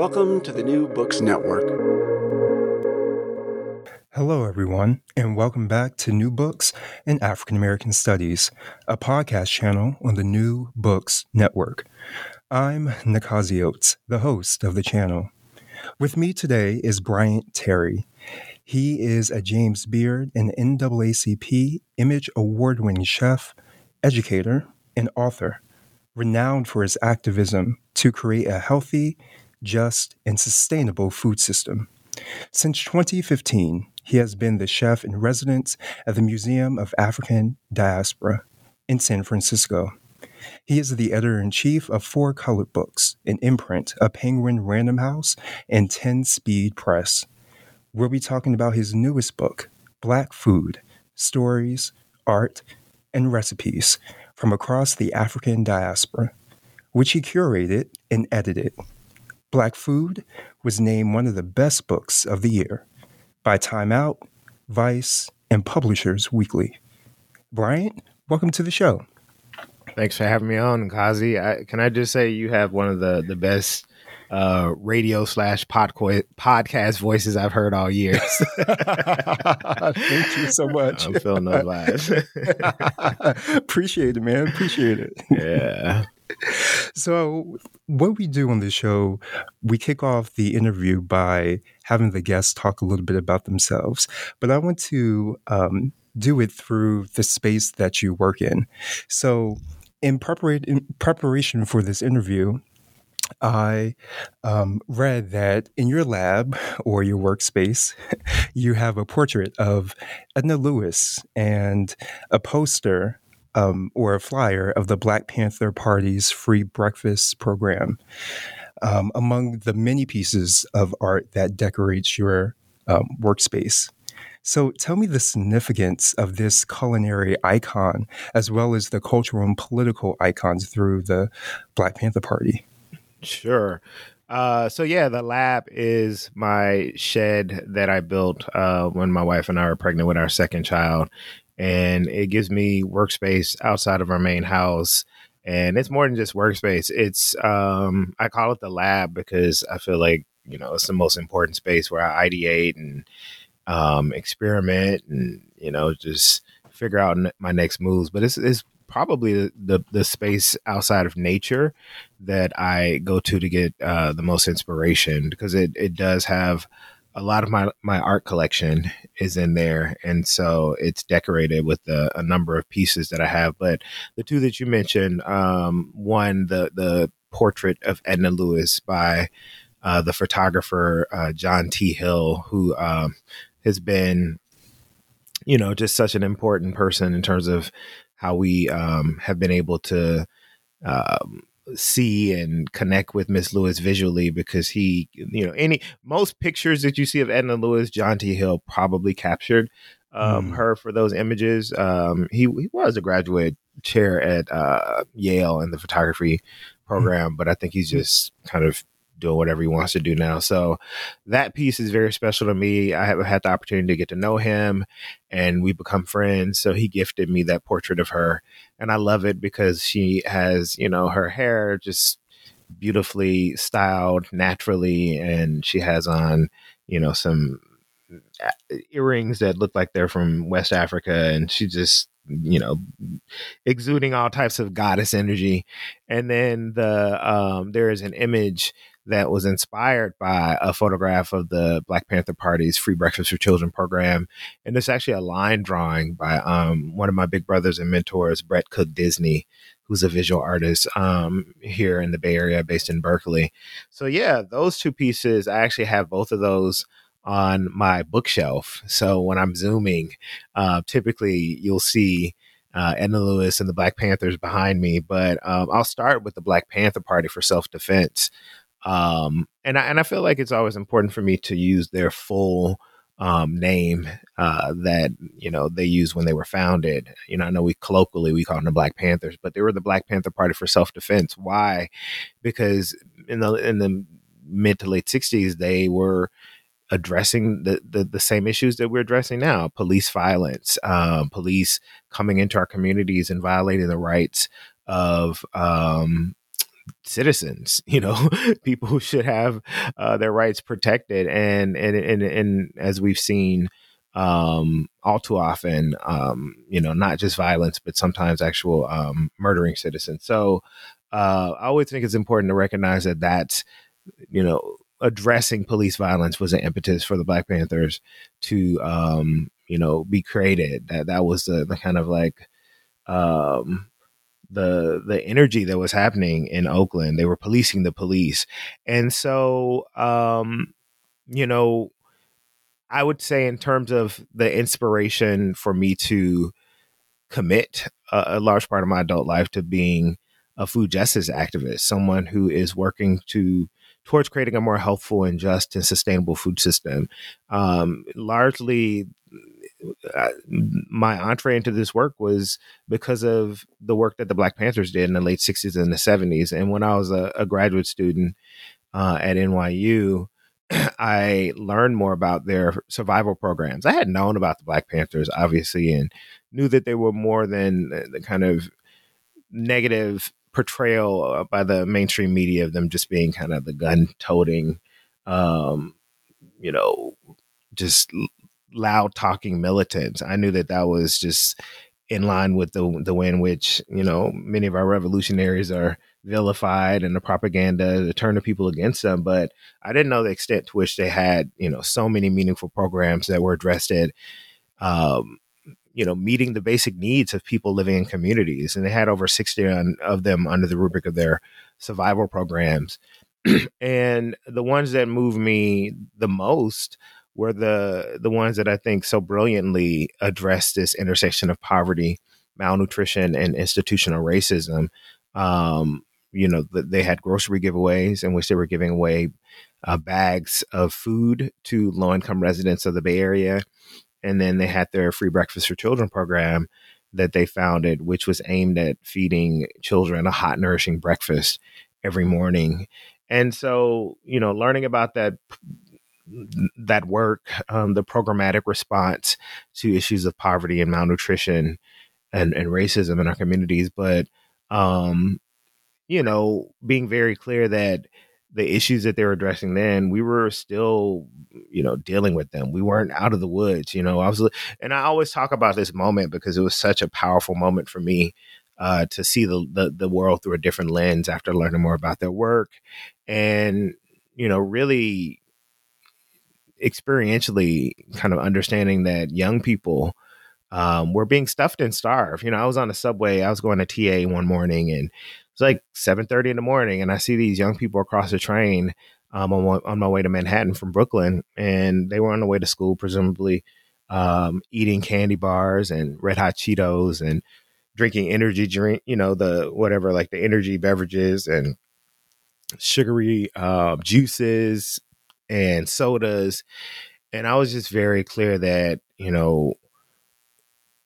Welcome to the New Books Network. Hello, everyone, and welcome back to New Books in African American Studies, a podcast channel on the New Books Network. I'm Nakazi Oates, the host of the channel. With me today is Bryant Terry. He is a James Beard and NAACP Image Award winning chef, educator, and author, renowned for his activism to create a healthy, just, and sustainable food system. Since 2015, he has been the chef in residence at the Museum of African Diaspora in San Francisco. He is the editor in chief of Four Color Books, an imprint of Penguin Random House and 10 Speed Press. We'll be talking about his newest book, Black Food Stories, Art, and Recipes from Across the African Diaspora, which he curated and edited. Black Food was named one of the best books of the year by Time Out, Vice, and Publishers Weekly. Bryant, welcome to the show. Thanks for having me on, Kazi. I, can I just say you have one of the the best uh, radio slash podcast voices I've heard all year. Thank you so much. I'm feeling no vibes. Appreciate it, man. Appreciate it. Yeah. So, what we do on the show, we kick off the interview by having the guests talk a little bit about themselves. But I want to um, do it through the space that you work in. So, in, in preparation for this interview, I um, read that in your lab or your workspace, you have a portrait of Edna Lewis and a poster um, or a flyer of the Black Panther Party's free breakfast program. Um, among the many pieces of art that decorates your um, workspace. So tell me the significance of this culinary icon, as well as the cultural and political icons through the Black Panther Party. Sure. Uh, so yeah, the lab is my shed that I built uh, when my wife and I were pregnant with our second child, and it gives me workspace outside of our main house. And it's more than just workspace. It's um, I call it the lab because I feel like you know it's the most important space where I ideate and um, experiment and you know just figure out my next moves. But it's it's probably the, the, the space outside of nature that I go to to get uh, the most inspiration because it it does have a lot of my my art collection is in there and so it's decorated with a, a number of pieces that i have but the two that you mentioned um, one the the portrait of edna lewis by uh, the photographer uh, john t. Hill who um, has been you know just such an important person in terms of how we um, have been able to um, see and connect with Miss Lewis visually because he, you know, any most pictures that you see of Edna Lewis, John T. Hill probably captured um, mm. her for those images. Um, he he was a graduate chair at uh, Yale in the photography mm. program, mm. but I think he's just kind of doing whatever he wants to do now. So that piece is very special to me. I have had the opportunity to get to know him and we become friends. So he gifted me that portrait of her. And I love it because she has, you know, her hair just beautifully styled naturally. And she has on, you know, some uh, earrings that look like they're from West Africa. And she just, you know exuding all types of goddess energy and then the um there is an image that was inspired by a photograph of the Black Panther Party's Free Breakfast for Children program. And it's actually a line drawing by um, one of my big brothers and mentors, Brett Cook-Dizney, who's a visual artist um, here in the Bay Area, based in Berkeley. So, yeah, those two pieces, I actually have both of those on my bookshelf. So when I'm zooming, uh, typically you'll see uh, Edna Lewis and the Black Panthers behind me, but um, I'll start with the Black Panther Party for self defense. Um, and I, and I feel like it's always important for me to use their full um, name uh, that you know they used when they were founded. You know, I know we colloquially we call them the Black Panthers, but they were the Black Panther Party for self defense. Why? Because in the in the mid to late '60s, they were addressing the, the, the same issues that we're addressing now: police violence, um, police coming into our communities and violating the rights of um, citizens you know people should have uh, their rights protected. And and and, and as we've seen um, all too often um, you know not just violence but sometimes actual um, murdering citizens. So uh, i always think it's important to recognize that that's you know addressing police violence was an impetus for the black panthers to um, you know be created. That that was the, the kind of like um the the energy that was happening in Oakland. They were policing the police, and so um, you know, I would say in terms of the inspiration for me to commit a, a large part of my adult life to being a food justice activist, someone who is working to towards creating a more healthful and just and sustainable food system. Um, largely, my entree into this work was because of the work that the Black Panthers did in the late 60s and the 70s. And when I was a, a graduate student uh, at NYU, I learned more about their survival programs. I had known about the Black Panthers, obviously, and knew that they were more than the kind of negative portrayal uh, by the mainstream media of them just being kind of the gun toting, um, you know, just loud talking militants. I knew that that was just in line with the the way in which you know many of our revolutionaries are vilified and the propaganda to turn the people against them. But I didn't know the extent to which they had you know so many meaningful programs that were addressed at um, you know meeting the basic needs of people living in communities, and they had over sixty of them under the rubric of their survival programs. and the ones that moved me the most were the the ones that I think so brilliantly addressed this intersection of poverty, malnutrition, and institutional racism. Um, you know, they had grocery giveaways in which they were giving away uh, bags of food to low income residents of the Bay Area, and then they had their free breakfast for children program that they founded, which was aimed at feeding children a hot, nourishing breakfast every morning. And so, you know, learning about that that work, um, the programmatic response to issues of poverty and malnutrition and, and racism in our communities. But, um, you know, being very clear that the issues that they were addressing then, we were still, you know, dealing with them. We weren't out of the woods, you know. I was, and I always talk about this moment because it was such a powerful moment for me uh, to see the, the the world through a different lens after learning more about their work, and you know, really experientially kind of understanding that young people um, were being stuffed and starved. You know, I was on a subway. I was going to TA one morning, and it's like seven thirty in the morning, and I see these young people across the train um, on, on my way to Manhattan from Brooklyn, and they were on the way to school, presumably um, eating candy bars and red hot Cheetos and drinking energy drink. You know, the whatever like the energy beverages and sugary uh, juices and sodas. And I was just very clear that, you know,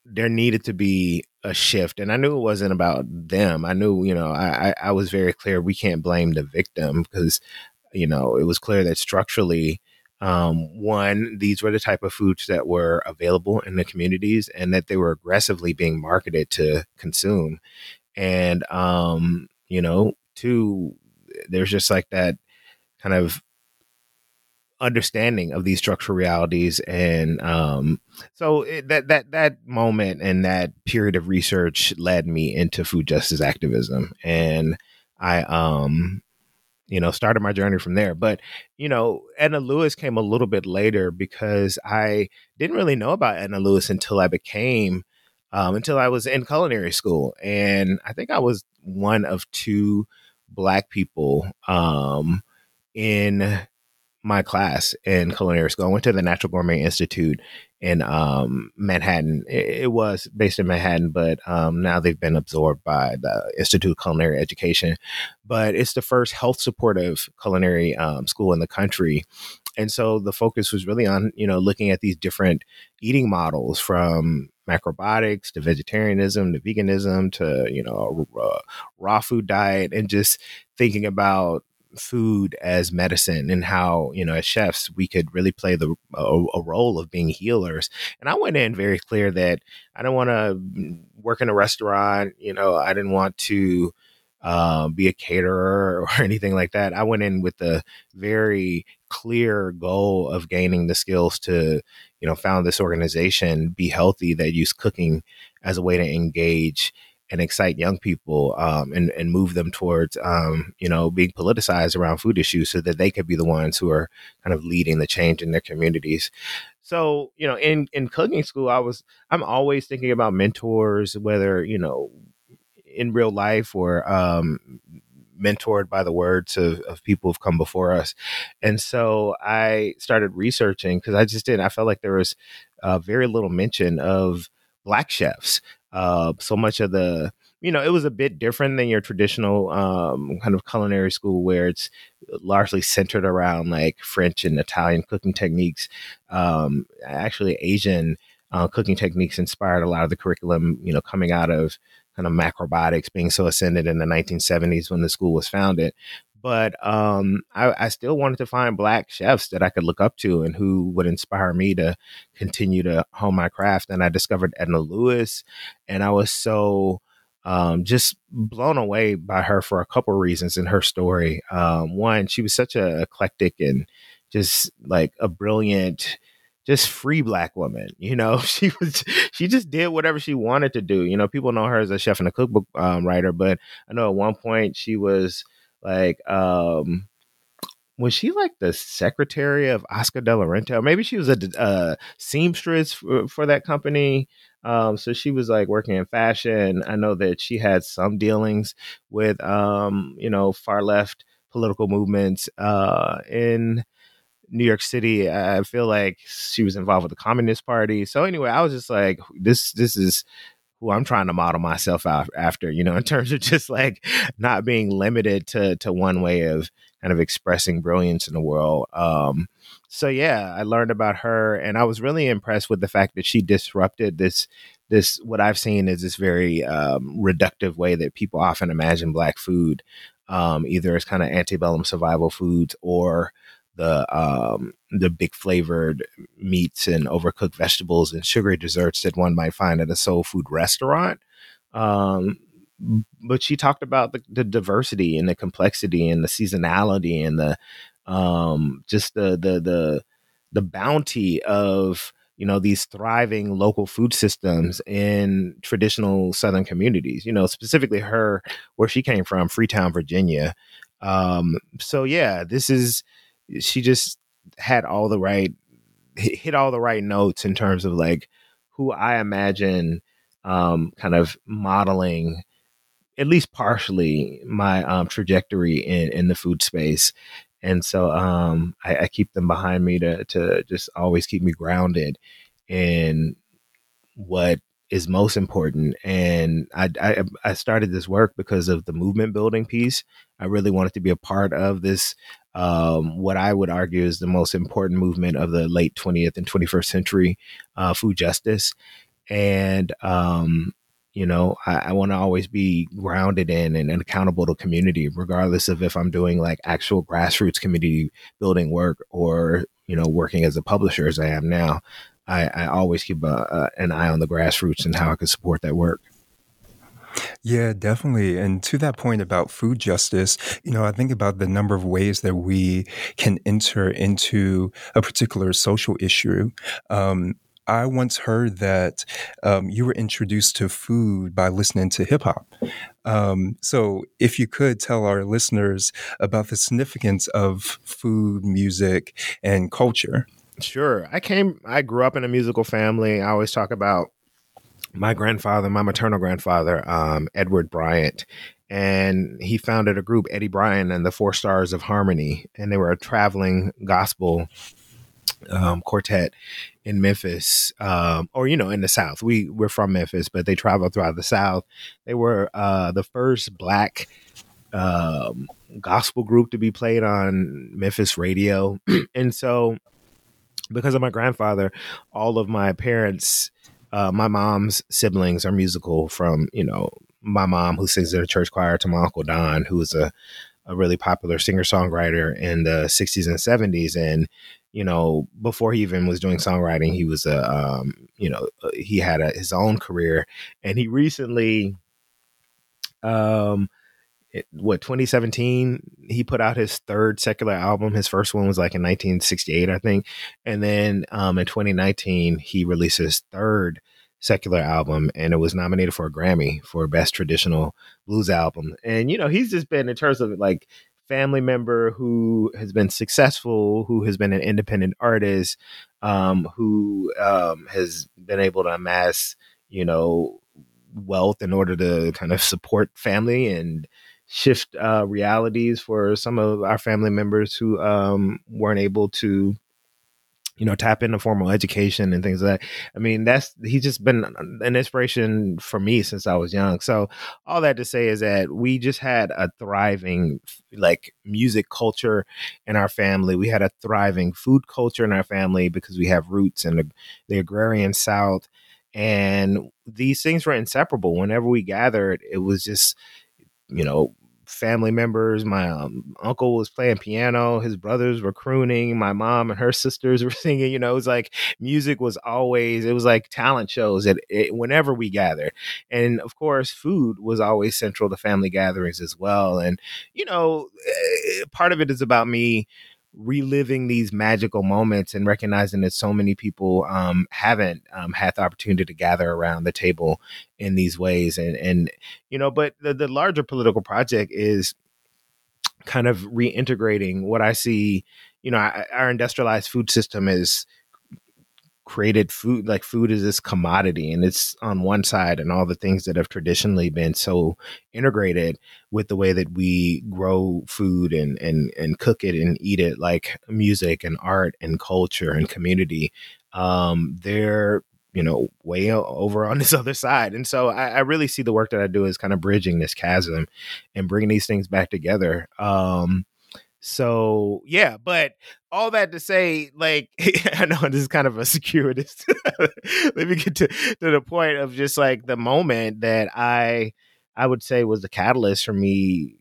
there needed to be a shift. And I knew it wasn't about them. I knew, you know, I, I was very clear we can't blame the victim because, you know, it was clear that structurally, um, one, these were the type of foods that were available in the communities and that they were aggressively being marketed to consume. And, um, you know, two, there's just like that kind of understanding of these structural realities and um, so it, that that that moment and that period of research led me into food justice activism and i um you know, started my journey from there. But, you know, Edna Lewis came a little bit later because I didn't really know about Edna Lewis until I became, um, until I was in culinary school. And I think I was one of two black people um, in my class in culinary school. I went to the Natural Gourmet Institute in um, Manhattan. It, was based in Manhattan, but um, now they've been absorbed by the Institute of Culinary Education. But it's the first health supportive culinary um, school in the country. And so the focus was really on, you know, looking at these different eating models from macrobiotics to vegetarianism to veganism to, you know, raw food diet and just thinking about food as medicine and how you know as chefs we could really play the a, a role of being healers. And i went in very clear that i don't want to work in a restaurant you know i didn't want to uh, be a caterer or anything like that. I went in with a very clear goal of gaining the skills to you know found this organization be healthy that use cooking as a way to engage and excite young people um, and and move them towards um, you know being politicized around food issues so that they could be the ones who are kind of leading the change in their communities. So you know, in in cooking school, I was I'm always thinking about mentors, whether you know in real life or um, mentored by the words of, of people who've come before us. And so I started researching because I just didn't, I felt like there was uh, very little mention of black chefs. Uh, so much of the you know, it was a bit different than your traditional um, kind of culinary school where it's largely centered around like French and Italian cooking techniques. Um, actually, Asian uh, cooking techniques inspired a lot of the curriculum, you know, coming out of kind of macrobiotics being so ascended in the 1970s when the school was founded but um, I, I, still wanted to find black chefs that I could look up to and who would inspire me to continue to hone my craft. And I discovered Edna Lewis, and I was so um, just blown away by her for a couple reasons in her story. Um, one, she was such a eclectic and just like a brilliant just free black woman you know she was she just did whatever she wanted to do you know people know her as a chef and a cookbook um, writer but i know at one point she was like, um, was she like the secretary of Oscar de la Renta? Maybe she was a, a seamstress for, for, that company. Um, so she was like working in fashion. I know that she had some dealings with, um, you know, far left political movements uh, in New York City. I feel like she was involved with the Communist Party. So anyway, I was just like, this, this is who I'm trying to model myself after, you know, in terms of just like not being limited to to one way of kind of expressing brilliance in the world. Um, so yeah, I learned about her, and I was really impressed with the fact that she disrupted this this what I've seen is this very um, reductive way that people often imagine black food, um, either as kind of antebellum survival foods or the um, the big flavored meats and overcooked vegetables and sugary desserts that one might find at a soul food restaurant. Um, but she talked about the, the, diversity and the complexity and the seasonality and the um, just the the the the bounty of you know these thriving local food systems in traditional southern communities you know specifically her where she came from freetown virginia um so yeah this is she just had all the right hit all the right notes in terms of like who I imagine um, kind of modeling at least partially my um, trajectory in in the food space. And so um, I, I, keep them behind me to to just always keep me grounded in what is most important. And I, I, I started this work because of the movement building piece. I really wanted to be a part of this um, what I would argue is the most important movement of the late 20th and 21st century, uh, food justice. And, um, you know, I, I want to always be grounded in and, and, accountable to community, regardless of if I'm doing like actual grassroots community building work or, you know, working as a publisher as I am now. I, I always keep a, a, an eye on the grassroots and how I can support that work. Yeah, definitely. And to that point about food justice, you know, I think about the number of ways that we can enter into a particular social issue. Um, I once heard that um, you were introduced to food by listening to hip hop. Um, so, if you could tell our listeners about the significance of food, music, and culture. Sure. I came, I grew up in a musical family. I always talk about my grandfather, my maternal grandfather, um, Edward Bryant, and he founded a group, Eddie Bryant and the Four Stars of Harmony, and they were a traveling gospel um, quartet in Memphis, um, or you know, in the South. We we're from Memphis, but they traveled throughout the South. They were uh, the first black um, gospel group to be played on Memphis radio, and so because of my grandfather, all of my parents uh, my mom's siblings are musical from, you know, my mom who sings in a church choir to my uncle Don, who is a, a really popular singer songwriter in the 60s and 70s. And, you know, before he even was doing songwriting, he was a, um, you know, he had a, his own career. And he recently, um, it, what 2017 he put out his third secular album. His first one was like in 1968 i think. And then um, in 2019 he released his third secular album and it was nominated for a grammy for best traditional blues album. And you know he's just been in terms of like family member who has been successful who has been an independent artist um, who um, has been able to amass you know wealth in order to kind of support family and shift uh, realities for some of our family members who um, weren't able to you know tap into formal education and things like that. I mean that's he's just been an inspiration for me since i was young. So all that to say is that we just had a thriving like music culture in our family. We had a thriving food culture in our family because we have roots in the, the agrarian south. And these things were inseparable. Whenever we gathered it was just you know family members. My um, uncle was playing piano. His brothers were crooning. My mom and her sisters were singing. You know, it was like music was always. It was like talent shows that it, whenever we gathered, and of course, food was always central to family gatherings as well. And you know, eh, part of it is about me reliving these magical moments and recognizing that so many people um, haven't um, had the opportunity to gather around the table in these ways. And and you know but the, the larger political project is kind of reintegrating what i see you know our industrialized food system is created food like food is this commodity and it's on one side and all the things that have traditionally been so integrated with the way that we grow food and and and cook it and eat it like music and art and culture and community um they're you know way over on this other side. And so I, I really see the work that i do as kind of bridging this chasm and bringing these things back together. Um so yeah, but all that to say, like I know this is kind of a circuitous. Let me get to, to the point of just like the moment that I I would say was the catalyst for me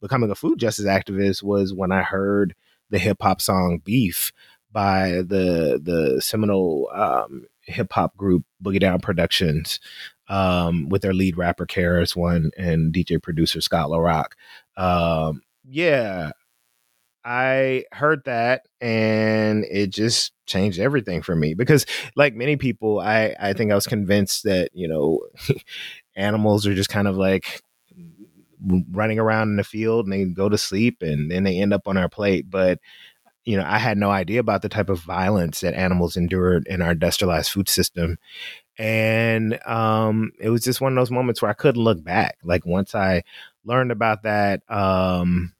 becoming a food justice activist was when I heard the hip hop song "Beef" by the the seminal um, hip hop group Boogie Down Productions um, with their lead rapper KRS One and DJ producer Scott La Rock. Um, yeah, I heard that and it just changed everything for me because like many people I I think I was convinced that, you know, animals are just kind of like running around in the field and they go to sleep and then they end up on our plate, but you know, I had no idea about the type of violence that animals endured in our industrialized food system. And um, it was just one of those moments where I couldn't look back. Like once I learned about that, um,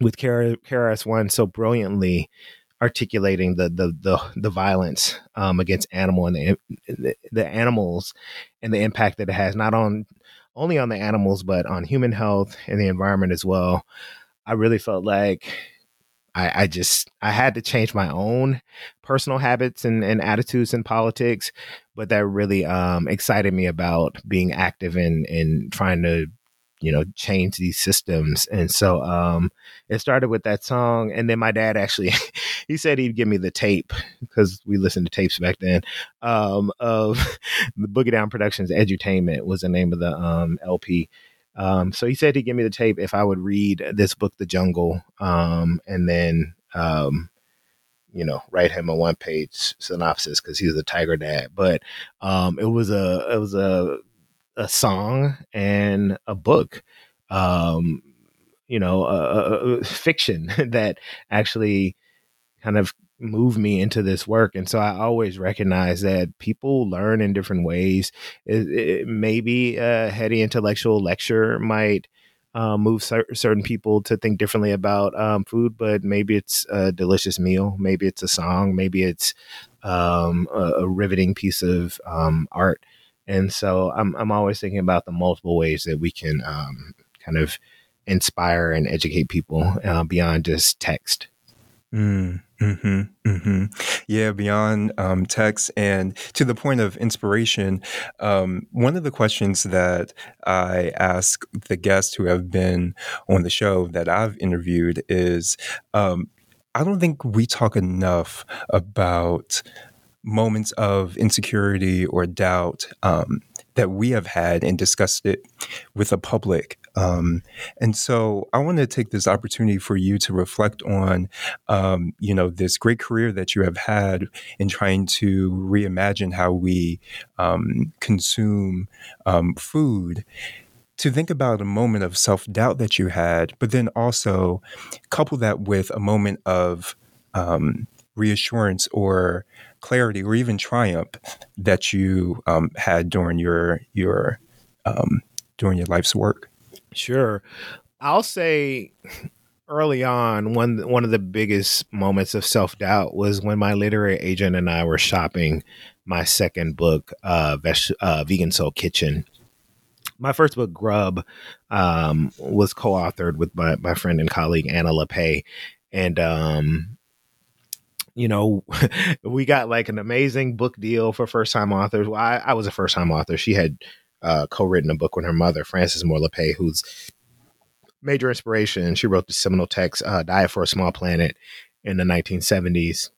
with KRS One so brilliantly articulating the the the, the violence um, against animal and the, the, the animals and the impact that it has not on only on the animals but on human health and the environment as well. I really felt like I, I just I had to change my own personal habits and, and attitudes in politics, but that really um, excited me about being active in in trying to you know change these systems and so um it started with that song and then my dad actually he said he'd give me the tape because we listened to tapes back then um of the boogie down productions edutainment was the name of the um lp um so he said he'd give me the tape if i would read this book the jungle um and then um you know write him a one page synopsis because he was a tiger dad but um it was a it was a a song and a book. Um, you know, a, fiction that actually kind of moved me into this work. And so I always recognize that people learn in different ways. It, it, maybe a heady intellectual lecture might uh, move cer- certain people to think differently about um, food, but maybe it's a delicious meal, maybe it's a song, maybe it's um, a, a, riveting piece of um, art. And so I'm I'm always thinking about the multiple ways that we can um, kind of inspire and educate people uh, beyond just text. Mm, hmm hmm Yeah, beyond um, text and to the point of inspiration, um, one of the questions that I ask the guests who have been on the show that I've interviewed is um, I don't think we talk enough about moments of insecurity or doubt um, that we have had and discussed it with the public. Um, and so I want to take this opportunity for you to reflect on, um, you know, this great career that you have had in trying to reimagine how we um, consume um, food to think about a moment of self doubt that you had, but then also couple that with a moment of um, reassurance or clarity or even triumph that you um, had during your your um, during your life's work? Sure, I'll say early on one one of the biggest moments of self doubt was when my literary agent and I were shopping my second book, uh, uh, Vegan Soul Kitchen. My first book, Grub, um, was co-authored with my, my friend and colleague Anna Lappé, and um, you know, we got like an amazing book deal for first time authors. Well, I, I was a first time author. She had uh, co written a book with her mother, Frances Moore Lappé, who's major inspiration. She wrote the seminal text, uh, Diet for a Small Planet, in the 1970s.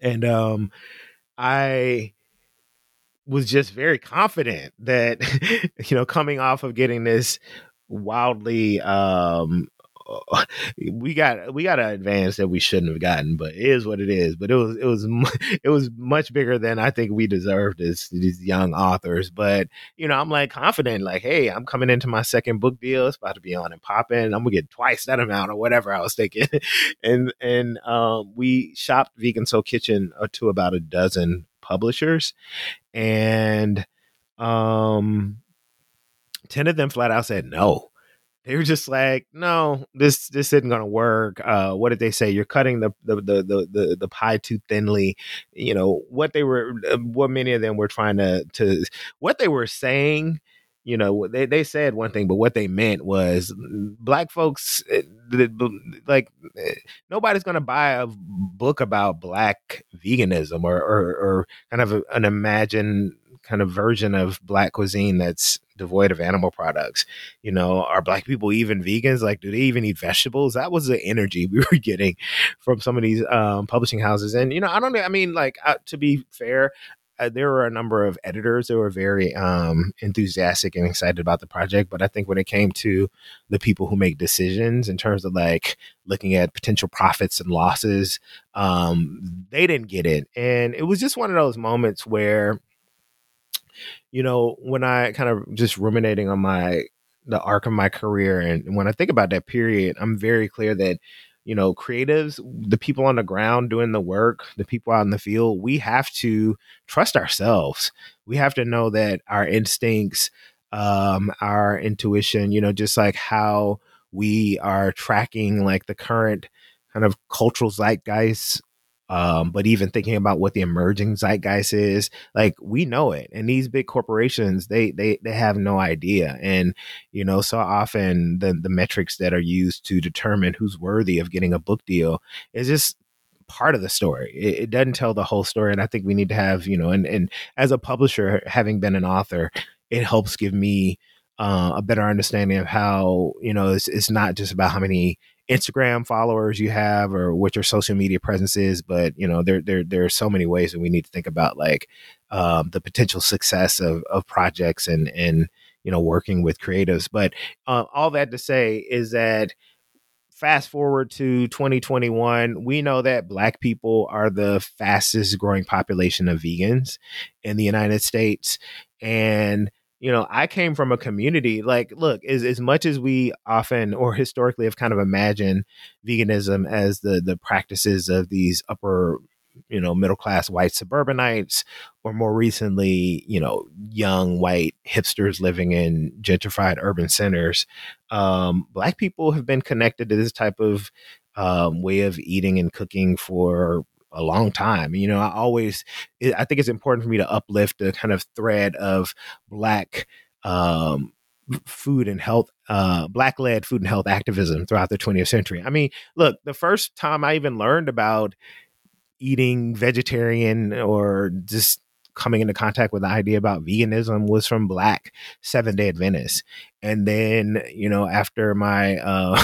And um, I was just very confident that, you know, coming off of getting this wildly um, we got we got an advance that we shouldn't have gotten, but it is what it is. But it was it was it was much bigger than I think we deserved as these young authors. But you know, I'm like confident, like, hey, I'm coming into my second book deal. It's about to be on and popping. I'm gonna get twice that amount or whatever I was thinking. and and um, we shopped Vegan Soul Kitchen uh, to about a dozen publishers, and um, ten of them flat out said no they were just like, no, this this isn't gonna work. Uh, what did they say? You're cutting the the the the the, the pie too thinly. You know what they were, uh, what many of them were trying to to what they were saying. You know, they they said one thing, but what they meant was mm, black folks eh, like eh, nobody's gonna buy a book about black veganism or or, or kind of an imagined kind of version of black cuisine that's devoid of animal products. You know, are black people even vegans? Like, do they even eat vegetables? That was the energy we were getting from some of these um, publishing houses. And, you know, I don't know. I mean, like, uh, to be fair, uh, there were a number of editors that were very um, enthusiastic and excited about the project. But I think when it came to the people who make decisions in terms of like looking at potential profits and losses, um, they didn't get it. And it was just one of those moments where you know, when I kind of just ruminating on my the arc of my career and when I think about that period, I'm very clear that you know, creatives, the people on the ground doing the work, the people out in the field, we have to trust ourselves. We have to know that our instincts, um, our intuition, you know, just like how we are tracking like the current kind of cultural zeitgeist um, but even thinking about what the emerging zeitgeist is, like we know it, and these big corporations, they they they have no idea. And you know, so often the the metrics that are used to determine who's worthy of getting a book deal is just part of the story. It, it, doesn't tell the whole story. And I think we need to have, you know, and and as a publisher, having been an author, it helps give me uh, a better understanding of how, you know, it's, it's not just about how many Instagram followers you have or what your social media presence is, but you know there there there are so many ways that we need to think about like um, the potential success of of projects and and you know working with creatives. But uh, all that to say is that fast forward to 2021, we know that Black people are the fastest growing population of vegans in the United States, and you know, I came from a community like, look, as as much as we often or historically have kind of imagined veganism as the the practices of these upper you know middle class white suburbanites or more recently you know young white hipsters living in gentrified urban centers um, black people have been connected to this type of um, way of eating and cooking for a long time. You know, I always, I think it's important for me to uplift the kind of thread of black um, food and health, uh, black led food and health activism throughout the 20th century. I mean, look, the first time I even learned about eating vegetarian or just coming into contact with the idea about veganism was from black seven day adventists. And then you know after my uh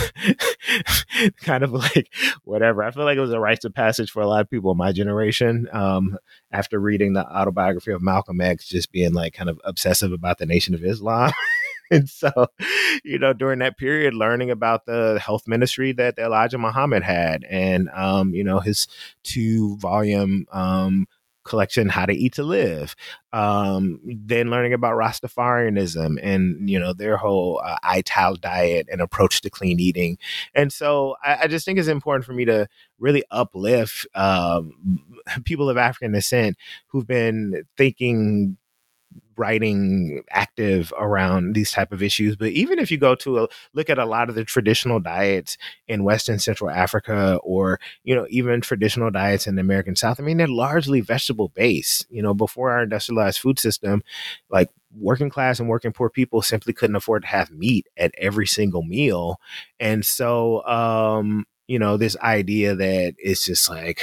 kind of like whatever i feel like it was a rites of passage for a lot of people in my generation um after reading the autobiography of malcolm x just being like kind of obsessive about the nation of islam. And so, you know, during that period, learning about the health ministry that Elijah Muhammad had, and um, you know, his two volume um, collection how to eat to live um, then learning about rastafarianism and you know their whole uh, ital diet and approach to clean eating. And so I, I just think it's important for me to really uplift um, people of african descent who've been thinking writing active around these type of issues but even if you go to a look at a lot of the traditional diets in western central africa or you know even traditional diets in the american south i mean they're largely vegetable based you know before our industrialized food system like working class and working poor people simply couldn't afford to have meat at every single meal. And so um you know this idea that it's just like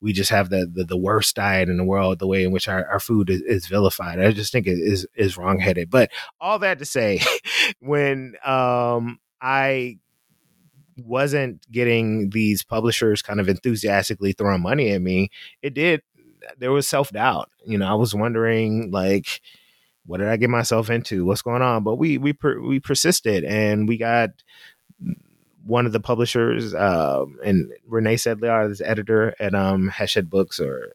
we just have the, the, the worst diet in the world, the way in which our, our food is, is vilified. I just think it is is wrongheaded. But all that to say, when um, I wasn't getting these publishers kind of enthusiastically throwing money at me, it did. There was self doubt. You know, I was wondering like, what did I get myself into? What's going on? But we we per, we persisted, and we got one of the publishers, um, and Renee Sedliar is editor at um, Hachette Books, or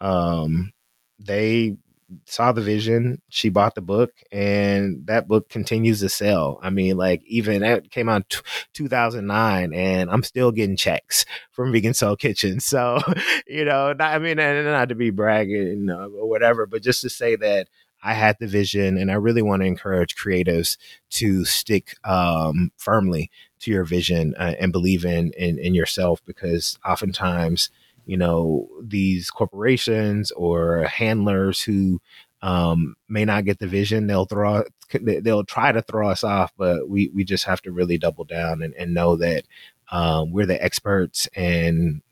um, they saw the vision. She bought the book, and that book continues to sell. I mean, like even that came out t- 2009, and I'm still getting checks from Vegan Soul Kitchen. So, you know, not, I mean, not to be bragging or whatever, but just to say that I had the vision, and I really want to encourage creatives to stick um, firmly to your vision uh, and believe in, in in yourself because oftentimes you know these corporations or handlers who um, may not get the vision they'll throw they'll try to throw us off but we we just have to really double down and, and know that um, we're the experts and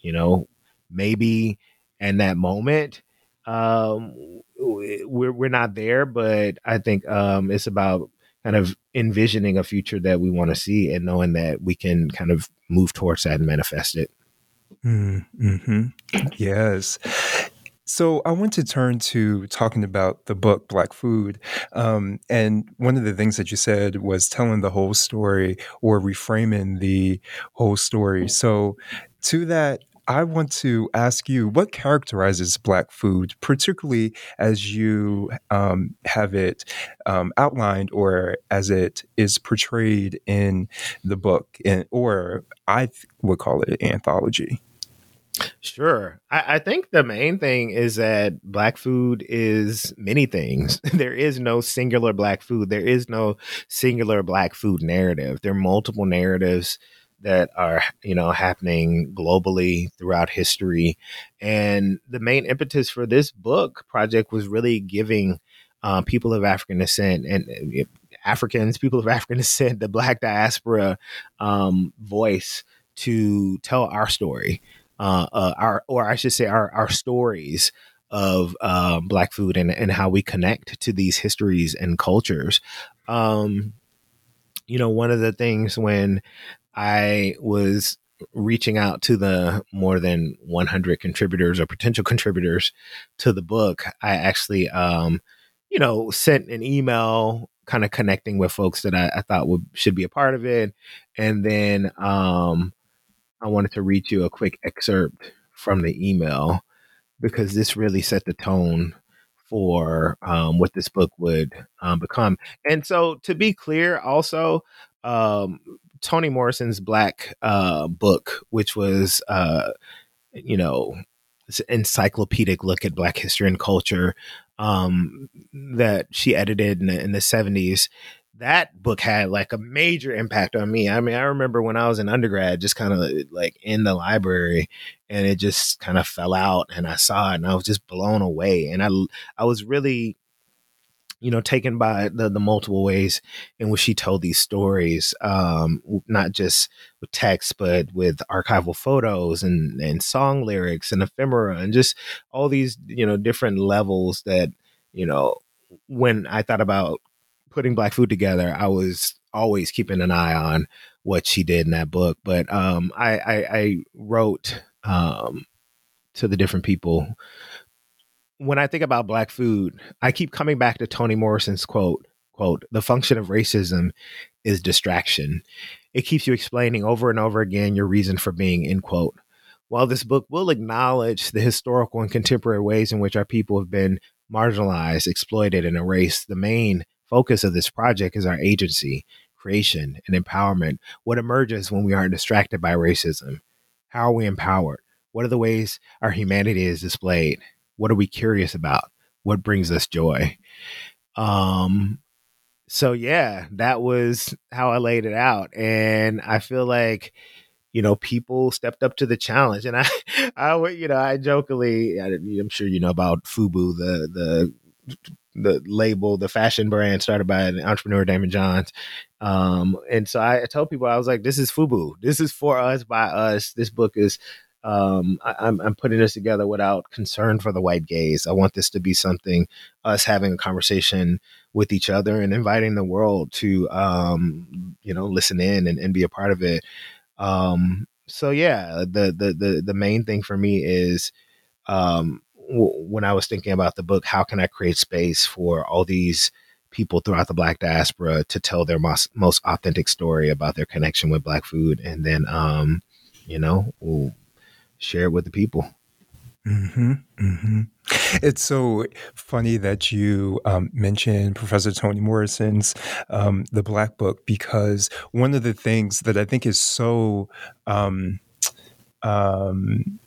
you know maybe in that moment um, we're we're not there but i think um, it's about kind of envisioning a future that we want to see and knowing that we can kind of move towards that and manifest it. Mm-hmm. Yes. So I want to turn to talking about the book Black Food, um, and one of the things that you said was telling the whole story or reframing the whole story. So to that I want to ask you what characterizes Black food, particularly as you um, have it um, outlined or as it is portrayed in the book, in, or I would call it an anthology. Sure. I, I, think the main thing is that black food is many things. there is no singular black food. There is no singular black food narrative. There are multiple narratives that are you know happening globally throughout history. And the main impetus for this book project was really giving uh, people of african descent and uh, africans people of african descent the black diaspora um, voice to tell our story uh, uh, our or i should say our, our stories of um, black food and, and how we connect to these histories and cultures. Um, you know one of the things when I was reaching out to the more than 100 contributors or potential contributors to the book, I actually, um, you know, sent an email kind of connecting with folks that I, I, thought would should be a part of it, and then um, I wanted to read you a quick excerpt from the email because this really set the tone for um, what this book would um, become. And so, to be clear, also, um, Toni Morrison's Black uh, book, which was, uh, you know, encyclopedic look at Black history and culture um, that she edited in the, in the 70s that book had like a major impact on me. I mean, I remember when I was in undergrad, just kind of like in the library, and it just kind of fell out, and I saw it, and I was just blown away, and I I was really, you know, taken by the the multiple ways in which she told these stories, um, not just with text, but with archival photos and and song lyrics and ephemera, and just all these you know different levels that you know when I thought about putting Black Food together, I was always keeping an eye on what she did in that book. But um, I, I, I, wrote um, to the different people. When I think about Black food, I keep coming back to Toni Morrison's quote, quote, the function of racism is distraction. It keeps you explaining over and over again your reason for being, end quote. While this book will acknowledge the historical and contemporary ways in which our people have been marginalized, exploited, and erased, the main focus of this project is our agency, creation, and empowerment. What emerges when we aren't distracted by racism? How are we empowered? What are the ways our humanity is displayed? What are we curious about? What brings us joy? Um, so yeah, that was how I laid it out. And I feel like, you know, people stepped up to the challenge. And I, I would, you know, I jokingly, I'm sure you know about FUBU, the, the the label, the fashion brand started by an entrepreneur, Daymond Johns. Um, and so I, I told people, I was like, this is FUBU. This is for us, by us. This book is, um, I, I'm, I'm putting this together without concern for the white gaze. I want this to be something, us having a conversation with each other and inviting the world to, um, you know, listen in and, and be a part of it. Um, so yeah, the, the, the, the main thing for me is, um, when I was thinking about the book, how can I create space for all these people throughout the Black diaspora to tell their most, most authentic story about their connection with Black food, and then, um, you know, we'll share it with the people. Mm-hmm, mm-hmm. It's so funny that you um, mentioned Professor Toni Morrison's um, The Black Book because one of the things that I think is so um, um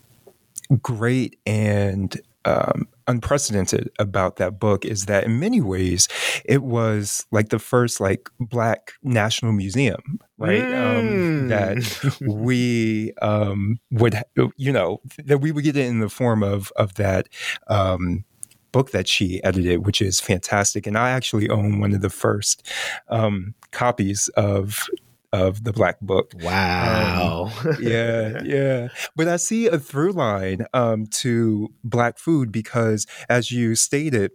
great and um, unprecedented about that book is that in many ways it was like the first like black national museum right mm. um, that mm. we um, would you know that we would get it in the form of of that um, book that she edited which is fantastic and i actually own one of the first um, copies of of the Black Book. Wow. Um, yeah, yeah. But I see a through line um, to Black food because, as you stated,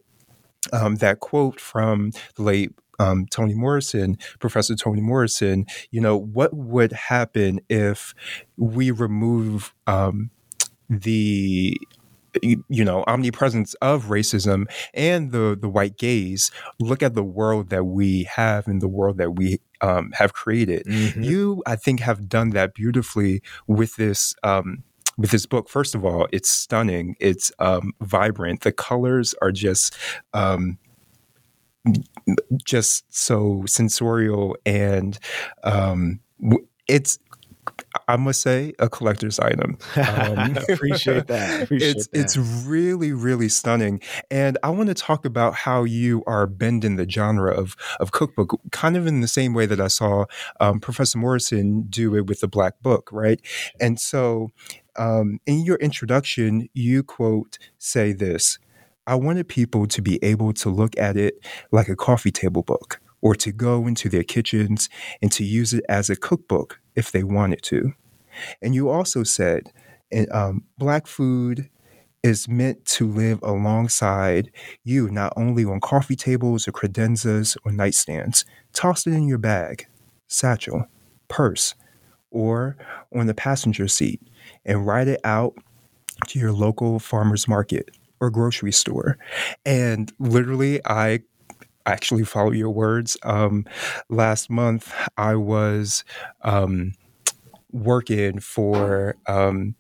um, that quote from the late um, Toni Morrison, Professor Toni Morrison, you know, what would happen if we remove um, the you know omnipresence of racism and the the white gaze? Look at the world that we have and the world that we um, have created. Mm-hmm. you i think have done that beautifully with this um, with this book. First of all it's stunning. It's um, vibrant. The colors are just um, just so sensorial and um, it's I must say, a collector's item. Um, appreciate that. Appreciate it's that. it's really really stunning, and I want to talk about how you are bending the genre of of cookbook, kind of in the same way that I saw um, Professor Morrison do it with the Black Book, right? And so, um, in your introduction, you quote say this. I wanted people to be able to look at it like a coffee table book or to go into their kitchens and to use it as a cookbook if they wanted to. And you also said um, Black food is meant to live alongside you, not only on coffee tables or credenzas or nightstands. Toss it in your bag, satchel, purse, or on the passenger seat and ride it out to your local farmer's market or grocery store. And literally, I actually follow your words. Um, last month, I was um, working for um,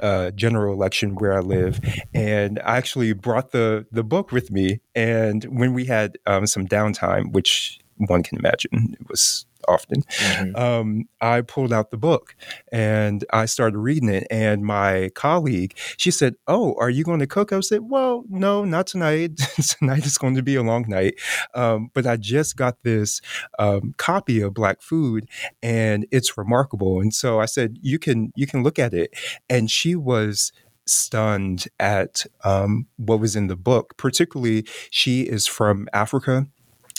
uh, general election where I live, and I actually brought the the book with me. And when we had um, some downtime, which one can imagine, it was often, mm-hmm. um, I pulled out the book and I started reading it. And my colleague, she said, "Oh, are you going to cook?" I said, "Well, no, not tonight. tonight is going to be a long night." Um, but I just got this um, copy of Black Food, and it's remarkable. And so I said, "You can you can look at it." And she was stunned at um, what was in the book. Particularly, she is from Africa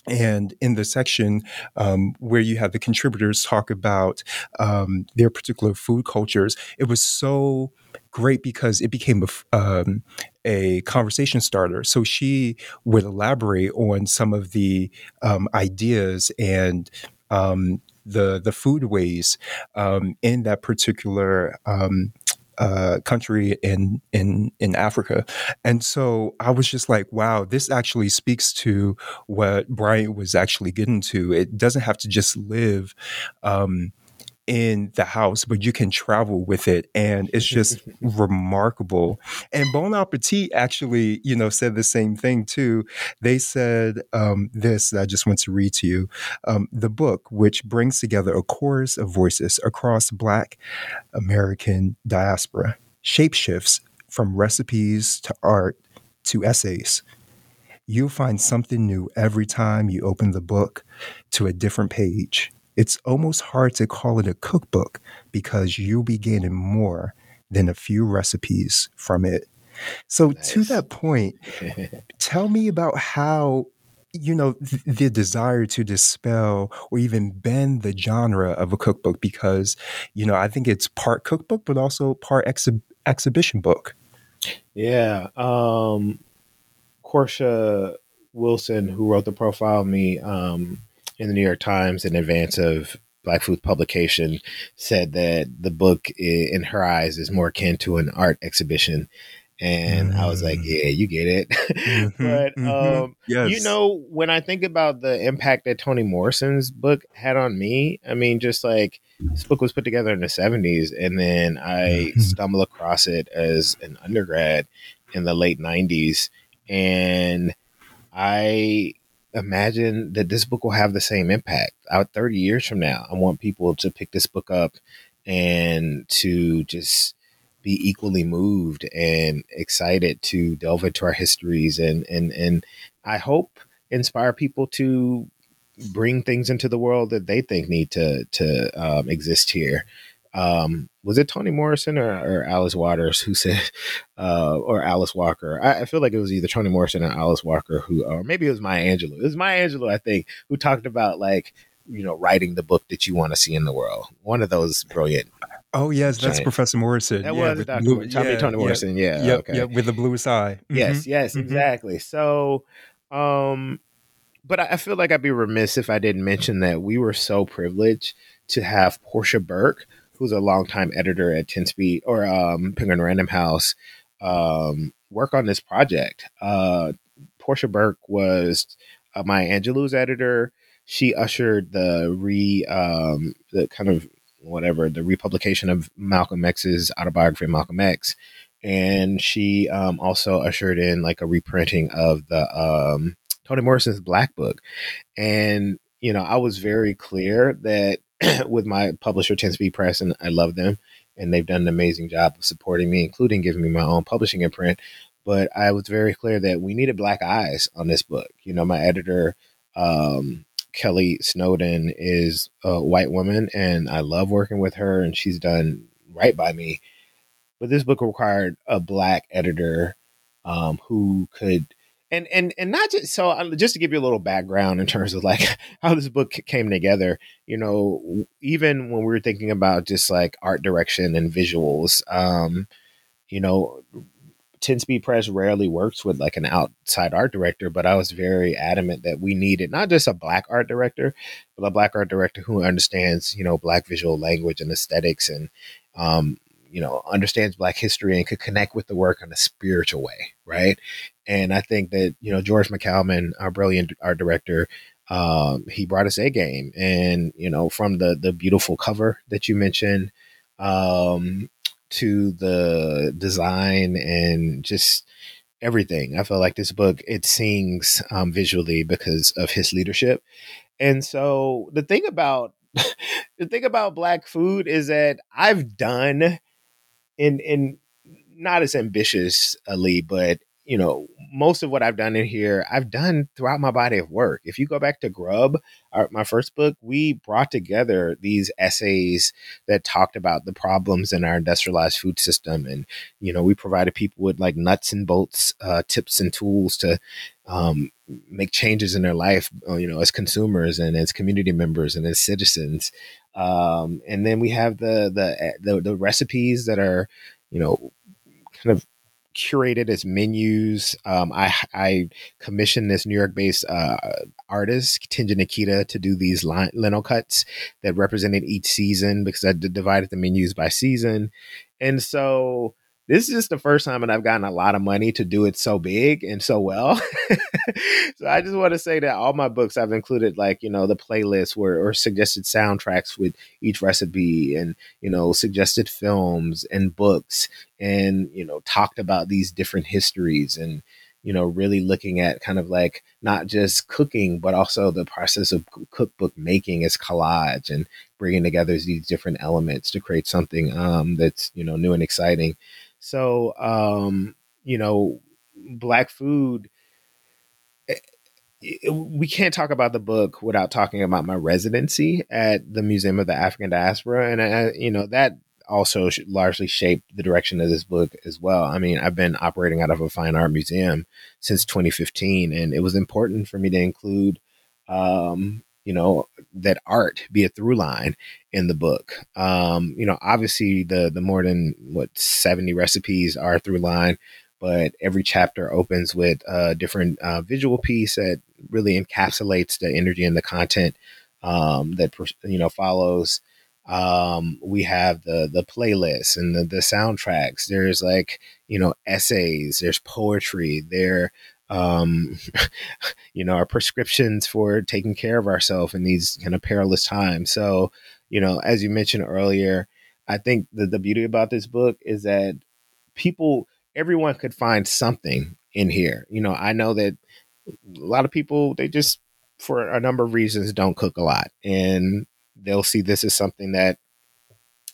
and in the section um, where you have the contributors talk about um, their particular food cultures, it was so great because it became a, um, a conversation starter. So she would elaborate on some of the um, ideas and um, the the food ways um, in that particular uh, country in in in Africa, and so I was just like, wow, this actually speaks to what Bryant was actually getting to. It doesn't have to just live. Um, in the house, but you can travel with it, and it's just remarkable. And Bon Appetit actually, you know, said the same thing too. They said um, this. That I just want to read to you um, the book, which brings together a chorus of voices across Black American diaspora, shapeshifts from recipes to art to essays. You'll find something new every time you open the book to a different page it's almost hard to call it a cookbook because you'll be gaining more than a few recipes from it. So, nice. to that point, tell me about how you know th- the desire to dispel or even bend the genre of a cookbook because you know i think it's part cookbook but also part exhi- exhibition book yeah um Korsha wilson who wrote the profile of me um in the New York Times in advance of Black Food publication said that the book, in her eyes, is more akin to an art exhibition. And mm. I was like, mm. yeah, you get it. mm-hmm, but, mm-hmm. Um, yes. you know, when I think about the impact that Toni Morrison's book had on me, I mean, just like this book was put together in the 70s, and then I mm-hmm. stumbled across it as an undergrad in the late 90s. And I imagine that this book will have the same impact out 30 years from now. I want people to pick this book up and to just be equally moved and excited to delve into our histories and and and I hope inspire people to bring things into the world that they think need to to um, exist here um, was it Toni Morrison or, or, Alice Waters who said, uh, or Alice Walker? I, I, feel like it was either Toni Morrison or Alice Walker who, or maybe it was Maya Angelou. It was Maya Angelou, I think, who talked about like, you know, writing the book that you want to see in the world. One of those brilliant. Oh yes, that's Professor Morrison. That yeah, was Dr. Blue, yeah, Toni Morrison. Yeah, yep, okay. yep, with the bluest eye. Mm-hmm. Yes, yes, mm-hmm. exactly. So, um, but I feel like I'd be remiss if I didn't mention that we were so privileged to have Porscha Burke, who's a longtime editor at 10 Speed or um, Penguin Random House, um, work on this project. Uh, Porscha Burke was uh, Maya Angelou's editor. She ushered the re um, the kind of whatever the republication of Malcolm X's autobiography Malcolm X, and she um, also ushered in like a reprinting of the um, Toni Morrison's Black Book, and you know I was very clear that with my publisher, 10 Speed Press, and I love them. And they've done an amazing job of supporting me, including giving me my own publishing imprint. But I was very clear that we needed black eyes on this book. You know, my editor, um, Kelly Snowden, is a white woman, and I love working with her, and she's done right by me. But this book required a black editor um, who could and and and not just so um, just to give you a little background in terms of like how this book came together you know even when we were thinking about just like art direction and visuals um you know 10 speed press rarely works with like an outside art director but i was very adamant that we needed not just a black art director but a black art director who understands you know black visual language and aesthetics and um you know understands black history and could connect with the work in a spiritual way right and i think that you know george McCalman our brilliant art director um, he brought us a game and you know from the the beautiful cover that you mentioned um, to the design and just everything. I feel like this book it sings um, visually because of his leadership. And so the thing about the thing about black food is that I've done in in not as ambitiously, but you know, most of what I've done in here, I've done throughout my body of work. If you go back to Grub, our, my first book, we brought together these essays that talked about the problems in our industrialized food system. And, you know, we provided people with like nuts and bolts, uh, tips and tools to um, make changes in their life, uh, you know, as consumers and as community members and as citizens. Um, and then we have the, the, the, the recipes that are, you know, kind of curated as menus. Um, I I commissioned this New York based uh, artist Tinja Nikita to do these line, lino cuts that represented each season because I divided the menus by season, and so this is just the first time that I've gotten a lot of money to do it so big and so well. so I just want to say that all my books I've included like, you know, the playlist where or suggested soundtracks with each recipe and, you know, suggested films and books and, you know, talked about these different histories and, you know, really looking at kind of like not just cooking, but also the process of cookbook making as collage and bringing together these different elements to create something um, that's, you know, new and exciting. So, um, you know, black food. Eh, we can't talk about the book without talking about my residency at the Museum of the African Diaspora, and I, you know that also largely shaped the direction of this book as well. I mean, I've been operating out of a fine art museum since 2015, and it was important for me to include um, you know that art be a through line in the book. Um you know obviously the the more than what 70 recipes are through line but every chapter opens with a different uh, visual piece that really encapsulates the energy and the content um, that you know follows. Um, we have the the playlists and the, the soundtracks. There's like you know essays there's poetry there um, you know, our prescriptions for taking care of ourselves in these kind of perilous times. So, you know, as you mentioned earlier, I think the, the beauty about this book is that people, everyone could find something in here. You know, I know that a lot of people, they just, for a number of reasons, don't cook a lot. And they'll see this as something that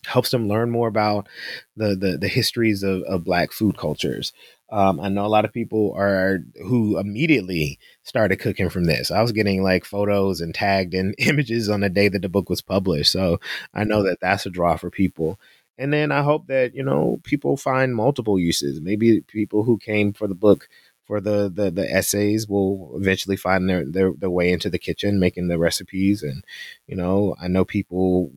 helps them learn more about the the, the histories of, of black food cultures um, I know a lot of people are who immediately started cooking from this. I was getting like photos and tagged in images on the day that the book was published. So I know mm-hmm. that that's a draw for people. And then I hope that, you know, people find multiple uses. Maybe people who came for the book for the, the, the essays will eventually find their, their, their way into the kitchen making the recipes. And, you know, I know people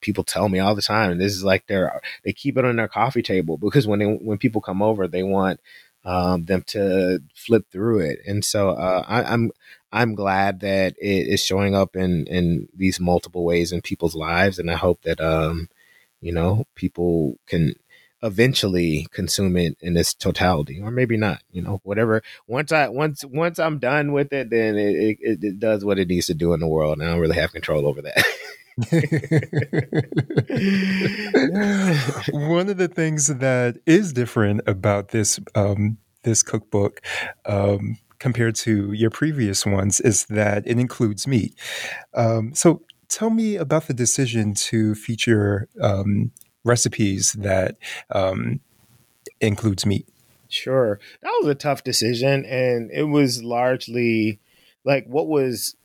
people tell me all the time, and this is like they're they keep it on their coffee table because when they, when people come over, they want um, them to flip through it. And so uh, I, I'm I'm glad that it is showing up in in these multiple ways in people's lives, and I hope that um, you know people can eventually consume it in its totality or maybe not you know whatever once i once once i'm done with it then it, it, it does what it needs to do in the world and i don't really have control over that One of the things that is different about this um, this cookbook um, compared to your previous ones is that it includes meat. Um, so, tell me about the decision to feature um, recipes that um, includes meat. Sure, that was a tough decision, and it was largely like what was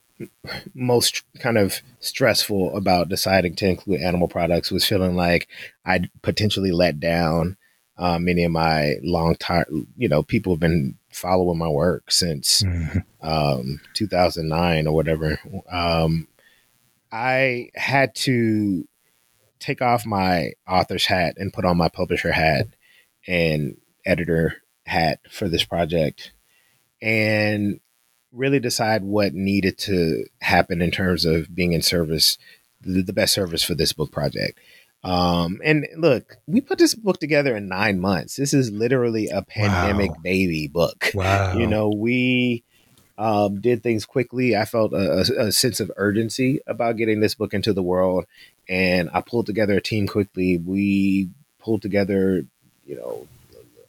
most kind of stressful about deciding to include animal products was feeling like I'd potentially let down uh, many of my long time, you know, people have been following my work since mm-hmm. um, 2009 or whatever. Um, I had to take off my author's hat and put on my publisher hat and editor hat for this project. And really decide what needed to happen in terms of being in service, the, the best service for this book project. Um, and look, we put this book together in nine months. This is literally a pandemic wow. baby book. Wow. You know, we um, did things quickly. I felt a, a, a, sense of urgency about getting this book into the world, and I pulled together a team quickly. We pulled together, you know,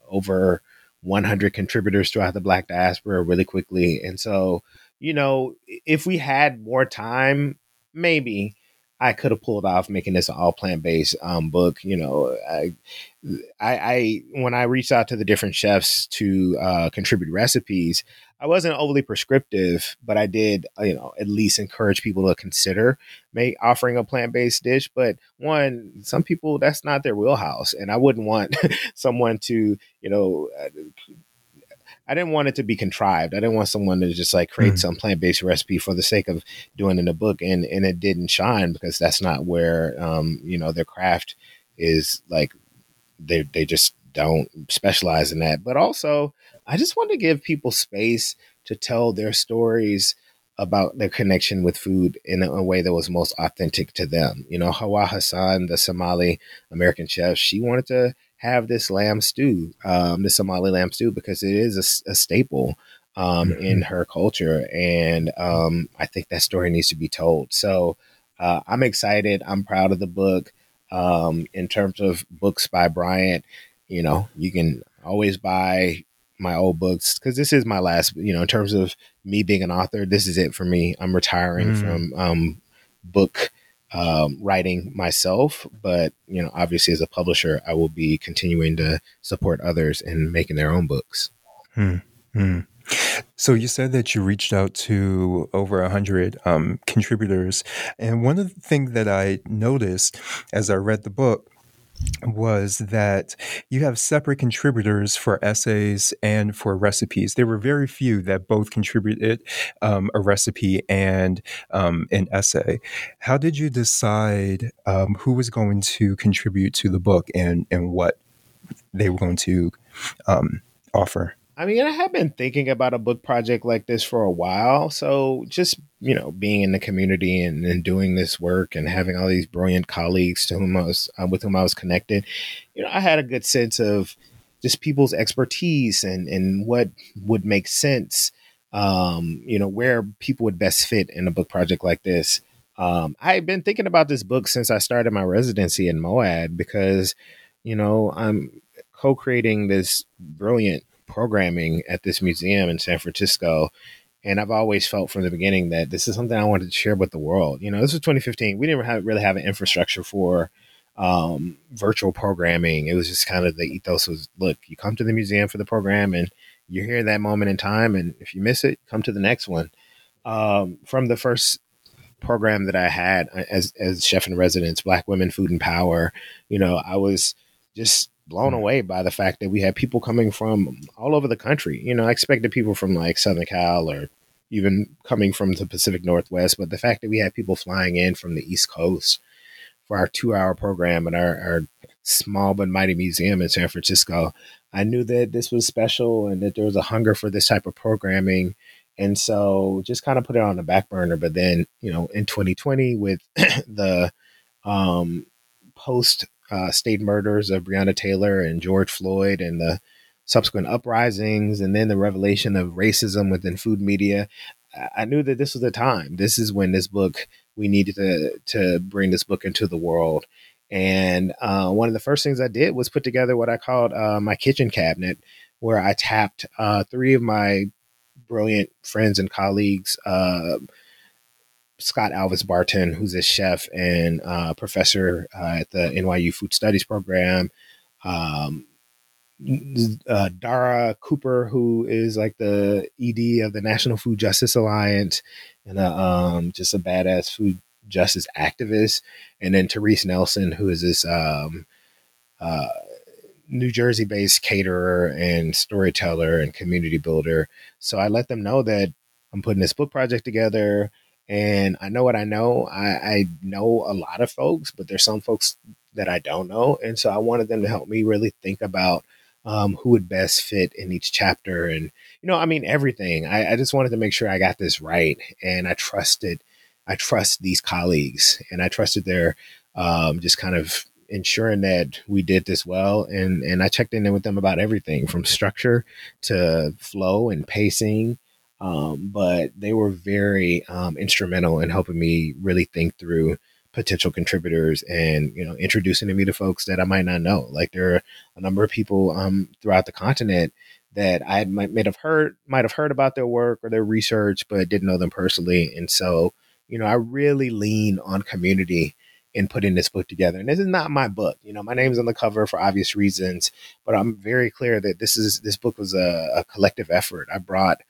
over 100 contributors throughout the Black diaspora really quickly. And so, you know, if we had more time, maybe I could have pulled off making this an all plant based um, book. You know, I, I, I, when I reached out to the different chefs to uh, contribute recipes, I wasn't overly prescriptive, but I did, uh, you know, at least encourage people to consider make offering a plant based dish. But one, some people that's not their wheelhouse, and I wouldn't want someone to, you know. Uh, I didn't want it to be contrived. I didn't want someone to just like create mm. some plant based recipe for the sake of doing in a book, and and it didn't shine because that's not where um you know their craft is like they they just don't specialize in that. But also, I just want to give people space to tell their stories about their connection with food in a, a, way that was most authentic to them. You know, Hawa Hassan, the Somali American chef, she wanted to have this lamb stew, um, the Somali lamb stew, because it is a, a staple um, mm-hmm. in her culture. And um, I think that story needs to be told. So uh, I'm excited. I'm proud of the book. Um, in terms of books by Bryant, you know, you can always buy my old books because this is my last, you know, in terms of me being an author, this is it for me. I'm retiring mm. from um, book um, writing myself, but you know, obviously as a publisher, I will be continuing to support others in making their own books. Hmm. Hmm. So you said that you reached out to over a hundred um, contributors, and one of the things that I noticed as I read the book was that you have separate contributors for essays and for recipes. There were very few that both contributed um, a recipe and um, an essay. How did you decide um, who was going to contribute to the book and, and what they were going to um, offer? I mean, I have been thinking about a book project like this for a while. So just, you know, being in the community and, and doing this work and having all these brilliant colleagues to whom I was, uh, with whom I was connected, you know, I had a good sense of just people's expertise and, and what would make sense, um, you know, where people would best fit in a book project like this. Um, I've been thinking about this book since I started my residency in MoAD because, you know, I'm co-creating this brilliant programming at this museum in San Francisco. And I've always felt from the beginning that this is something I wanted to share with the world. You know, this was 2015. We didn't have, really have an infrastructure for um, virtual programming. It was just kind of the ethos was look, you come to the museum for the program and you're here that moment in time. And if you miss it, come to the next one. Um, from the first program that I had uh, as, as chef in residence, Black Women, Food and Power, you know, I was just blown mm. away by the fact that we had people coming from all over the country. You know, I expected people from like Southern Cal or even coming from the Pacific Northwest, but the fact that we had people flying in from the East Coast for our two hour program at our, our small but mighty museum in San Francisco, I knew that this was special and that there was a hunger for this type of programming. And so just kind of put it on the back burner. But then, you know, in 2020 with the um, post uh, state murders of Breonna Taylor and George Floyd and the subsequent uprisings and then the revelation of racism within food media, I knew that this was the time. This is when this book we needed to to bring this book into the world. And uh, one of the first things I did was put together what I called uh, my kitchen cabinet, where I tapped uh, three of my brilliant friends and colleagues uh, Scott Alves Barton, who's a chef and uh, professor uh, at the NYU Food Studies program. Um, uh, Dara Cooper, who is like the ED of the National Food Justice Alliance and a, um, just a badass food justice activist. And then Therese Nelson, who is this um, uh, New Jersey based caterer and storyteller and community builder. So I let them know that I'm putting this book project together and I know what I know. I, I know a lot of folks, but there's some folks that I don't know. And so I wanted them to help me really think about um, who would best fit in each chapter. And, you know, I mean, everything. I, I just wanted to make sure I got this right. And I trusted, I trust these colleagues and I trusted their um, just kind of ensuring that we did this well and and I checked in with them about everything from structure to flow and pacing um, but they were very um, instrumental in helping me really think through potential contributors and you know introducing me to folks that I might not know. Like there are a number of people um, throughout the continent that I might, might have heard might have heard about their work or their research, but didn't know them personally. And so, you know, I really lean on community in putting this book together. And this is not my book. You know, my name's on the cover for obvious reasons, but I'm very clear that this is this book was a, a collective effort. I brought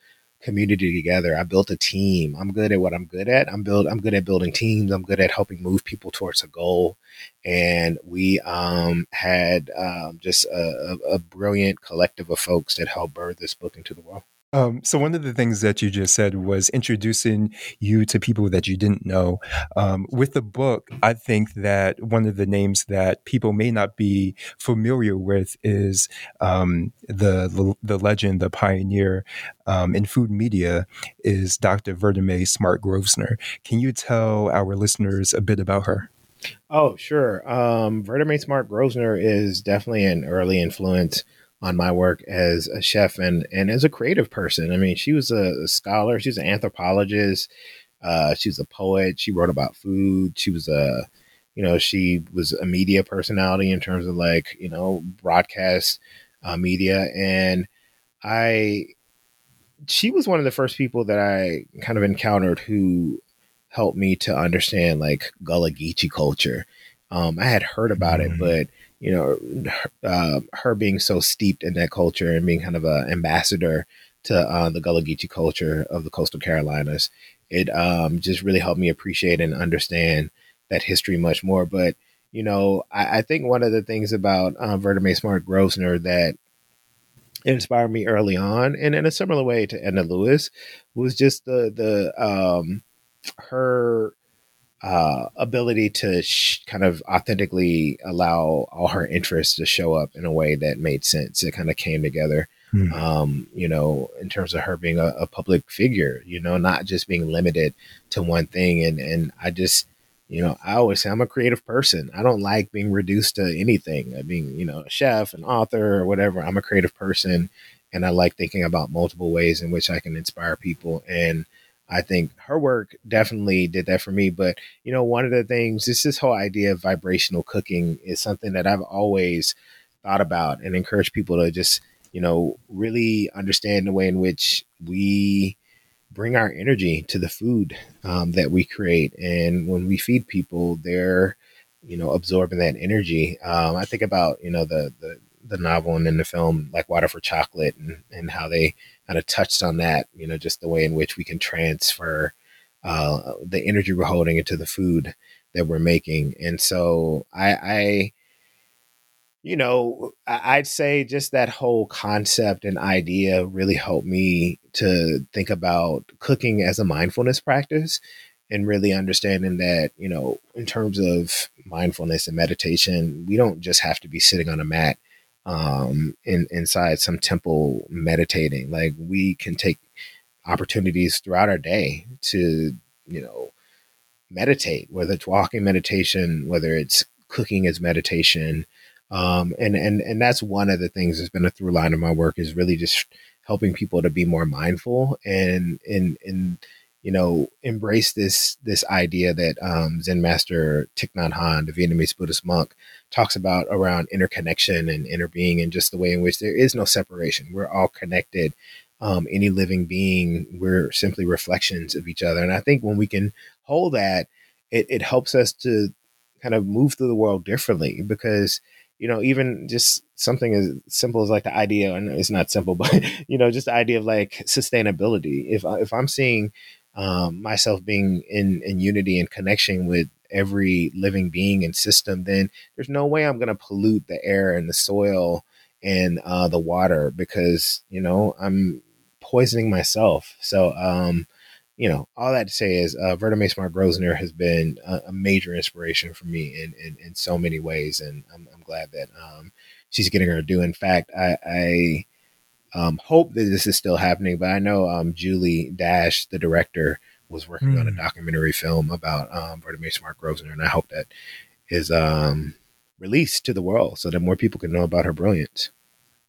community together. I built a team. I'm good at what I'm good at. I'm build I'm good at building teams. I'm good at helping move people towards a goal. And we um, had um, just a, a, brilliant collective of folks that helped birth this book into the world. Um, so one of the things that you just said was introducing you to people that you didn't know. Um, with the book, I think that one of the names that people may not be familiar with is um, the the legend, the pioneer um, in food media, is Dr. Vertamae Smart Grosvenor. Can you tell our listeners a bit about her? Oh, sure. Um, Vertamae Smart Grosvenor is definitely an early influence on my work as a chef and and as a creative person. I mean, she was a, scholar. She was an anthropologist. Uh, she was a poet. She wrote about food. She was a, you know, she was a media personality in terms of like you know broadcast uh, media. And I, she was one of the first people that I kind of encountered who helped me to understand like Gullah Geechee culture. Um, I had heard about mm-hmm. it, but you know, uh, her being so steeped in that culture and being kind of an ambassador to uh, the Gullah Geechee culture of the coastal Carolinas, it um, just really helped me appreciate and understand that history much more. But you know, I, I think one of the things about uh, Vertamae Smart Grosvenor that inspired me early on, and in a similar way to Edna Lewis, was just the the um, her uh, ability to sh- kind of authentically allow all her interests to show up in a way that made sense. It kind of came together, mm. um, you know, in terms of her being a, a, public figure, you know, not just being limited to one thing. And and I just, you know, I always say I'm a creative person. I don't like being reduced to anything. I mean, you know, a chef, an author, or whatever. I'm a creative person, and I like thinking about multiple ways in which I can inspire people and I think her work definitely did that for me. But you know, one of the things, this this whole idea of vibrational cooking is something that I've always thought about and encourage people to just, you know, really understand the way in which we bring our energy to the food um, that we create. And when we feed people, they're, you know, absorbing that energy. Um, I think about, you know, the the the novel and in the film like Water for Chocolate and, and how they kind of touched on that, you know, just the way in which we can transfer uh, the energy we're holding into the food that we're making. And so I, I you know, I'd say just that whole concept and idea really helped me to think about cooking as a mindfulness practice and really understanding that, you know, in terms of mindfulness and meditation, we don't just have to be sitting on a mat um, in, inside some temple meditating. Like we can take opportunities throughout our day to, you know, meditate, whether it's walking meditation, whether it's cooking as meditation. Um, and, and, and that's one of the things that's been a through line of my work is really just helping people to be more mindful and, and, and, you know, embrace this this idea that um, Zen master Thich Nhat Hanh, the Vietnamese Buddhist monk, talks about around interconnection and interbeing, and just the way in which there is no separation. We're all connected. Um, any living being, we're simply reflections of each other. And I think when we can hold that, it, it helps us to kind of move through the world differently because you know, even just something as simple as like the idea, and it's not simple, but you know, just the idea of like sustainability. If if I'm seeing um, myself being in in unity and connection with every living being and system, then there's no way I'm going to pollute the air and the soil and uh, the water because you know I'm poisoning myself. So, um, you know, all that to say is uh, Vertamae Smart Grosvenor has been a, a, major inspiration for me in, in, in so many ways, and I'm, I'm glad that um, she's getting her due. In fact, I, I um, hope that this is still happening, but I know um, Julie Dash, the director, was working mm. on a hmm. documentary film about um, Vertamae Smart Grosvenor, and I hope that is um, released to the world so that more people can know about her brilliance.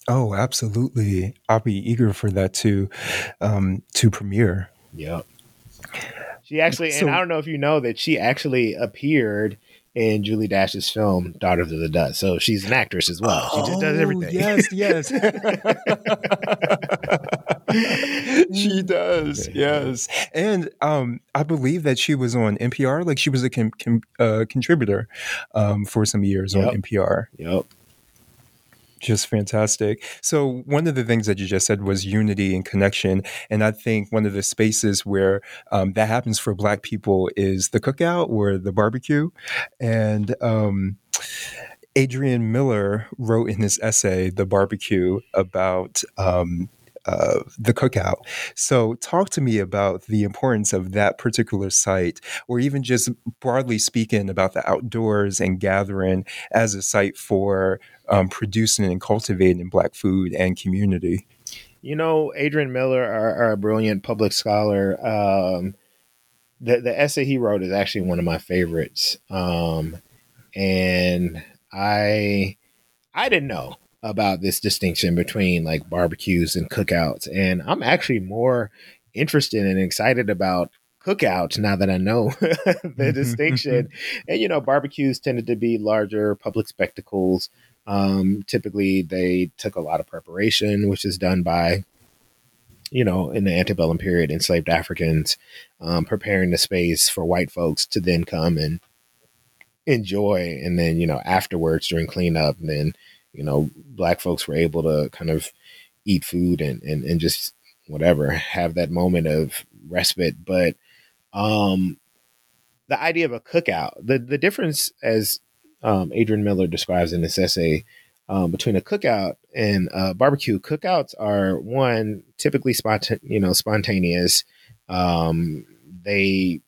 Oh, absolutely! I'll be eager for that to um, to premiere. Yep. She actually, so, and I don't know if you know that she actually appeared in Julie Dash's film Daughters of the Dust. So she's an actress as well. She just does oh, everything. Yes, yes. she does. Yes. And um, I believe that she was on NPR. Like she was a uh, contributor um, for some years yep. on NPR. Yep just fantastic. So, one of the things that you just said was unity and connection. And I think one of the spaces where um, that happens for Black people is the cookout or the barbecue. And, um, Adrian Miller wrote in his essay, The Barbecue, about um, uh, the cookout. So, talk to me about the importance of that particular site, or even just broadly speaking about the outdoors and gathering as a site for um, producing and cultivating Black food and community. You know, Adrian Miller, our, our brilliant public scholar, um, the the essay he wrote is actually one of my favorites, um, and I I didn't know about this distinction between like barbecues and cookouts. And I'm actually more interested and excited about cookouts now that I know the distinction. and, you know, barbecues tended to be larger public spectacles. Um, typically, they took a lot of preparation, which is done by, you know, in the antebellum period, enslaved Africans um, preparing the space for white folks to then come and enjoy. And then, you know, afterwards during cleanup, and then you know, black folks were able to kind of eat food and, and, and just whatever, have that moment of respite. But um, the idea of a cookout, the, the difference as um, Adrian Miller describes in this essay um, between a cookout and a barbecue, cookouts are one typically spont- you know, spontaneous. Um, they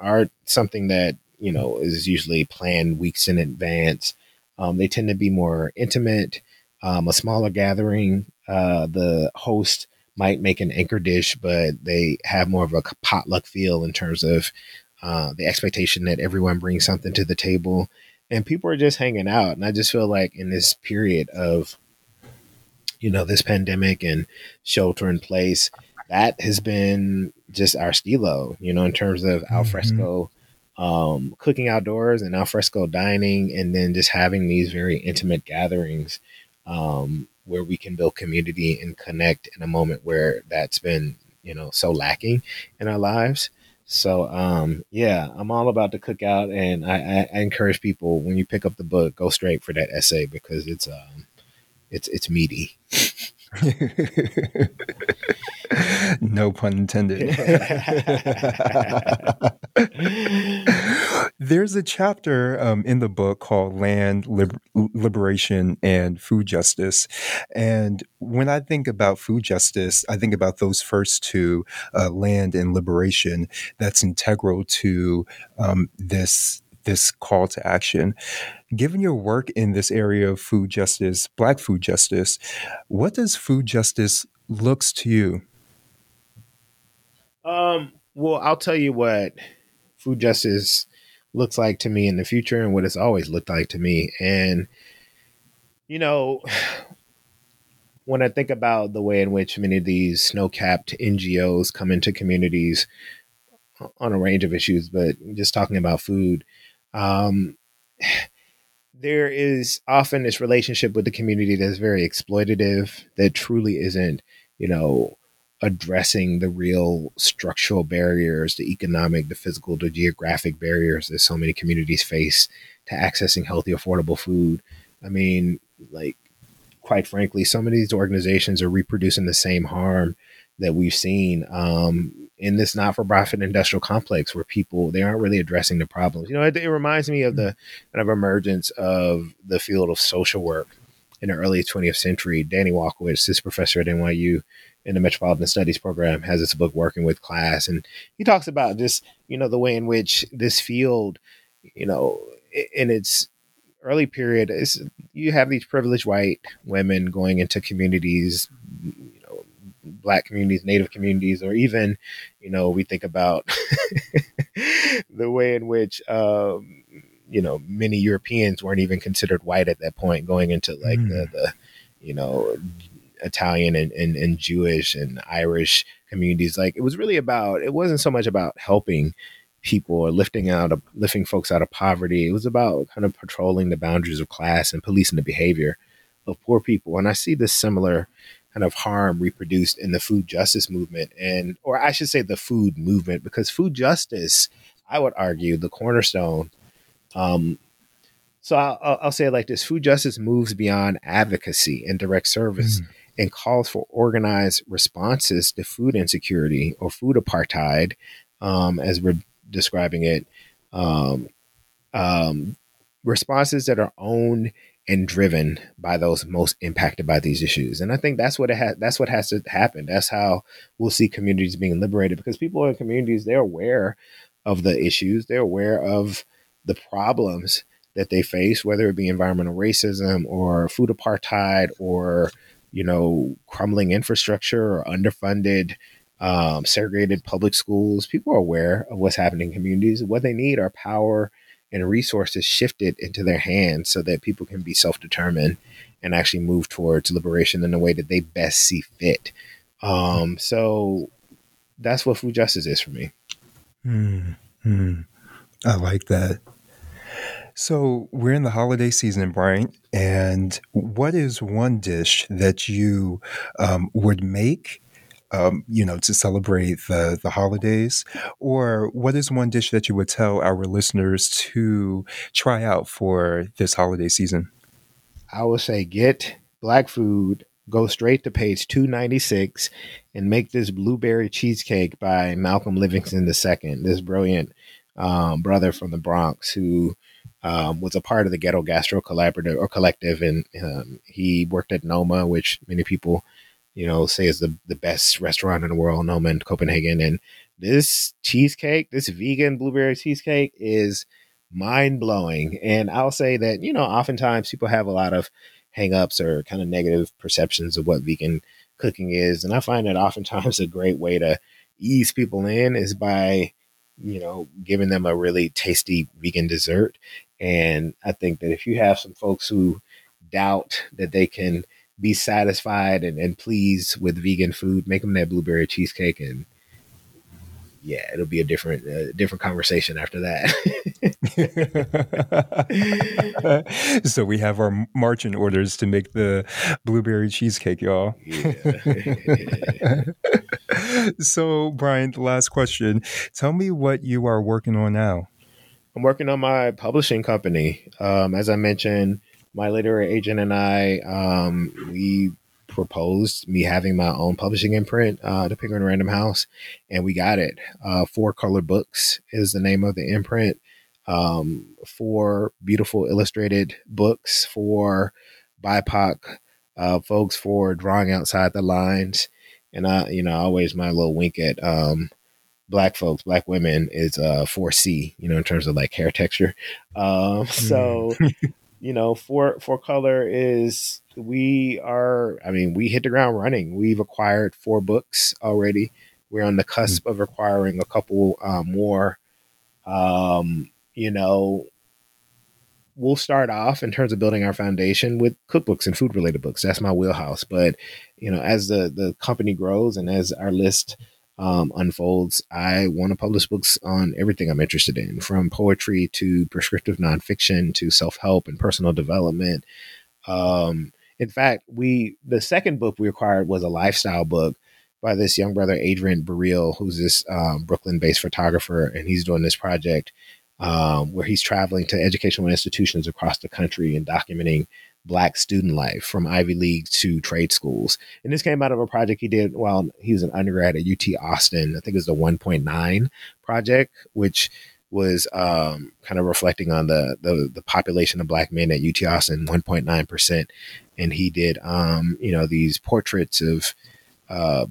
are something that, you know, is usually planned weeks in advance. Um, they tend to be more intimate, um, a smaller gathering. Uh, the host might make an anchor dish, but they have more of a potluck feel in terms of uh, the expectation that everyone brings something to the table and people are just hanging out. And I just feel like in this period of, you know, this pandemic and shelter in place, that has been just our stilo, you know, in terms of mm-hmm. alfresco um, cooking outdoors and alfresco dining, and then just having these very intimate gatherings um, where we can build community and connect in a moment where that's been, you know, so lacking in our lives. So, um, yeah, I'm all about the cookout, and I, I, I, encourage people when you pick up the book, go straight for that essay because it's um, it's it's meaty. no pun intended. There's a chapter um, in the book called Land Liber- Liberation and Food Justice. And when I think about food justice, I think about those first two, uh, land and liberation, that's integral to um, this this call to action. Given your work in this area of food justice, Black food justice, what does food justice looks to you? Um, well, I'll tell you what food justice looks like to me in the future and what it's always looked like to me. And, you know, when I think about the way in which many of these snow capped NGOs come into communities on a range of issues, but just talking about food, um, there is often this relationship with the community that's very exploitative, that truly isn't, you know, addressing the real structural barriers, the economic, the physical, the geographic barriers that so many communities face to accessing healthy, affordable food. I mean, like, quite frankly, some of these organizations are reproducing the same harm that we've seen um, in this not-for-profit industrial complex where people they aren't really addressing the problems. You know it, it, reminds me of the kind of emergence of the field of social work in the early 20th century. Danny Walkowitz this professor at nyu in the metropolitan studies program has this book working with class and he talks about just you know the way in which this field you know in its early period is you have these privileged white women going into communities black communities, native communities, or even, you know, we think about the way in which, um, you know, many Europeans weren't even considered white at that point, going into like mm. the, the, you know, Italian and, and, and Jewish and Irish communities. Like it was really about. It wasn't so much about helping people or lifting out of lifting folks out of poverty. It was about kind of patrolling the boundaries of class and policing the behavior of poor people. And I see this similar kind of harm reproduced in the food justice movement and or I should say the food movement because food justice, I would argue, the cornerstone um, so I'll, I'll, say it like this: food justice moves beyond advocacy and direct service, mm. and calls for organized responses to food insecurity or food apartheid, um, as we're describing it. Um, um, responses that are owned and driven by those most impacted by these issues. And I think that's what it has that's what has to happen. That's how we'll see communities being liberated because people in communities they're aware of the issues, they're aware of the problems that they face, whether it be environmental racism or food apartheid or, you know, crumbling infrastructure or underfunded, um, segregated public schools. People are aware of what's happening in communities. What they need are power and resources shifted into their hands so that people can be self determined and actually move towards liberation in the way that they best see fit. Um, so that's what food justice is for me. Mm, I like that. So we're in the holiday season, Bryant. And what is one dish that you um, would make, um, you know, to celebrate the the holidays, or what is one dish that you would tell our listeners to try out for this holiday season? I would say get black food. Go straight to page 296 and make this blueberry cheesecake by Malcolm Livingston II, this brilliant um, brother from the Bronx who um, was a part of the Ghetto Gastro Collaborative or Collective, and um, he worked at Noma, which many people, you know, say is the the best restaurant in the world, Noma in Copenhagen. And this cheesecake, this vegan blueberry cheesecake, is mind blowing. And I'll say that you know, oftentimes people have a lot of hangups or kind of negative perceptions of what vegan cooking is, and I find that oftentimes a great way to ease people in is by you know, giving them a really tasty vegan dessert. And I think that if you have some folks who doubt that they can be satisfied and, and pleased with vegan food, make them that blueberry cheesecake and yeah, it'll be a different uh, different conversation after that. so we have our marching orders to make the blueberry cheesecake, y'all. Yeah. so, Bryant, the last question. Tell me what you are working on now. I'm working on my publishing company. Um, as I mentioned, my literary agent and I, um, we proposed me having my own publishing imprint, uh, the Penguin Random House, and we got it. Uh, Four Color Books is the name of the imprint. Um, four beautiful illustrated books for BIPOC uh, folks for drawing outside the lines. And I, you know, always my little wink at um, black folks, black women is uh 4C, you know, in terms of like hair texture. Um, so mm. you know, for Four Color is we are I mean, we hit the ground running. We've acquired four books already. We're on the cusp mm. of acquiring a couple uh, more. Um, you know, we'll start off in terms of building our foundation with cookbooks and food related books. That's my wheelhouse. But you know, as the the company grows and as our list um, unfolds, I want to publish books on everything I'm interested in, from poetry to prescriptive nonfiction to self help and personal development. Um, in fact, we the second book we acquired was a lifestyle book by this young brother Adrian Burrell, who's this um, Brooklyn-based photographer, and he's doing this project um, where he's traveling to educational institutions across the country and documenting black student life from Ivy League to trade schools. And this came out of a project he did while he was an undergrad at UT Austin. I think it was the 1.9 project, which was um, kind of reflecting on the, the, the population of black men at UT Austin, 1.9 percent. And he did, um, you know, these portraits of, uh,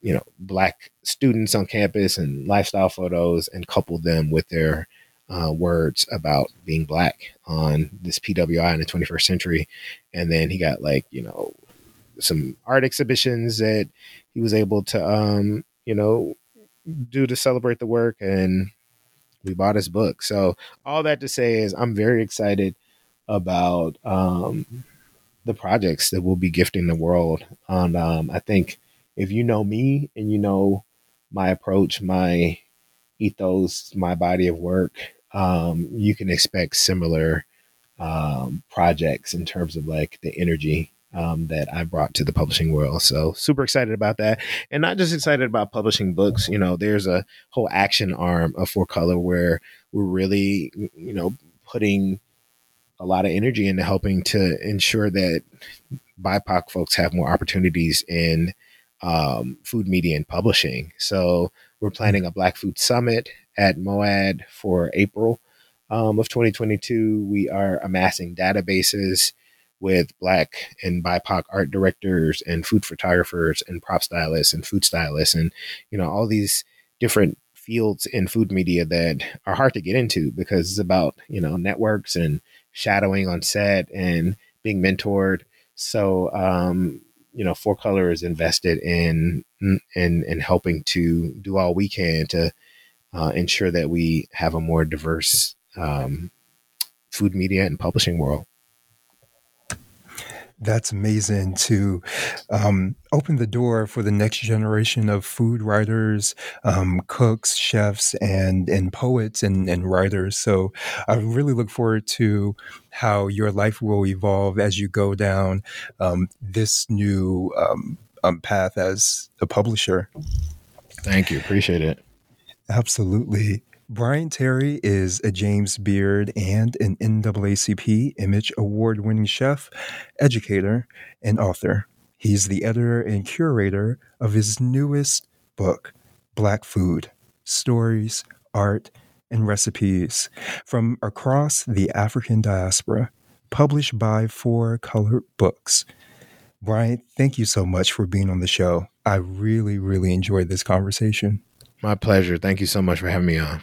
you know, black students on campus and lifestyle photos, and coupled them with their uh, words about being black on this PWI in the 21st century. And then he got like, you know, some art exhibitions that he was able to, um, you know, do to celebrate the work. And we bought his book. So all that to say is I'm very excited about um, the projects that we'll be gifting the world. And um, I think if you know me and you know my approach, my ethos, my body of work, um, you can expect similar um, projects in terms of like the energy um, that I brought to the publishing world. So super excited about that, and not just excited about publishing books. You know, there's a whole action arm of Four Color where we're really, you know, putting a lot of energy into helping to ensure that BIPOC folks have more opportunities in um, food media and publishing. So we're planning a Black Food Summit at MoAD for April um, of 2022. We are amassing databases with Black and BIPOC art directors and food photographers and prop stylists and food stylists and you know all these different fields in food media that are hard to get into because it's about you know networks and shadowing on set and being mentored. So um, you know, Four Color is invested in in in helping to do all we can to uh, ensure that we have a more diverse um, food media and publishing world that's amazing to um, open the door for the next generation of food writers, um, cooks, chefs, and and poets and, and writers. So I really look forward to how your life will evolve as you go down um, this new um, um, path as a publisher. Thank you. Appreciate it. Absolutely. Bryant Terry is a James Beard and an NAACP Image Award winning chef, educator, and author. He's the editor and curator of his newest book, Black Food Stories, Art, and Recipes from Across the African Diaspora, published by Four Color Books. Bryant, thank you so much for being on the show. I really, really enjoyed this conversation. My pleasure. Thank you so much for having me on.